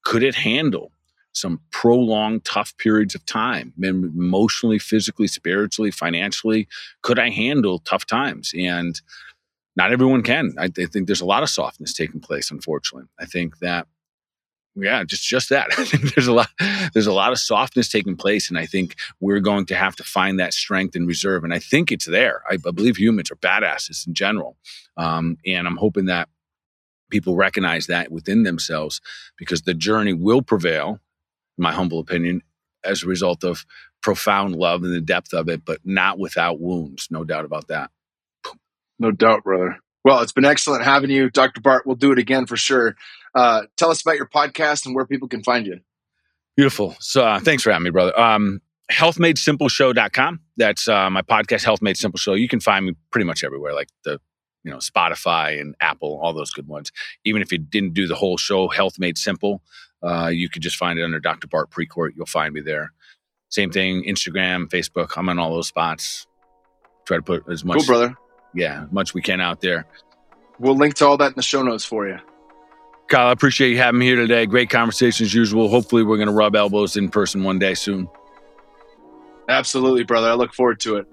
Could it handle some prolonged tough periods of time emotionally physically spiritually financially? Could i handle tough times? And not everyone can. I, I think there's a lot of softness taking place unfortunately. I think that yeah, just just that. (laughs) There's a lot there's a lot of softness taking place, and I think we're going to have to find that strength and reserve. And I think it's there. I, I believe humans are badasses in general, um, and I'm hoping that people recognize that within themselves because the journey will prevail, in my humble opinion, as a result of profound love and the depth of it, but not without wounds. No doubt about that. No doubt, brother. Well, it's been excellent having you, Dr. Bart. We'll do it again for sure. Uh, tell us about your podcast and where people can find you. Beautiful. So uh, thanks for having me, brother. Um, healthmadesimpleshow.com. That's uh, my podcast, Health Made Simple Show. You can find me pretty much everywhere, like the you know Spotify and Apple, all those good ones. Even if you didn't do the whole show, Health Made Simple, uh, you could just find it under Dr. Bart Precourt. You'll find me there. Same thing, Instagram, Facebook. I'm on all those spots. Try to put as much, cool, brother yeah, much we can out there. We'll link to all that in the show notes for you. Kyle, I appreciate you having me here today. Great conversation as usual. Hopefully, we're going to rub elbows in person one day soon. Absolutely, brother. I look forward to it.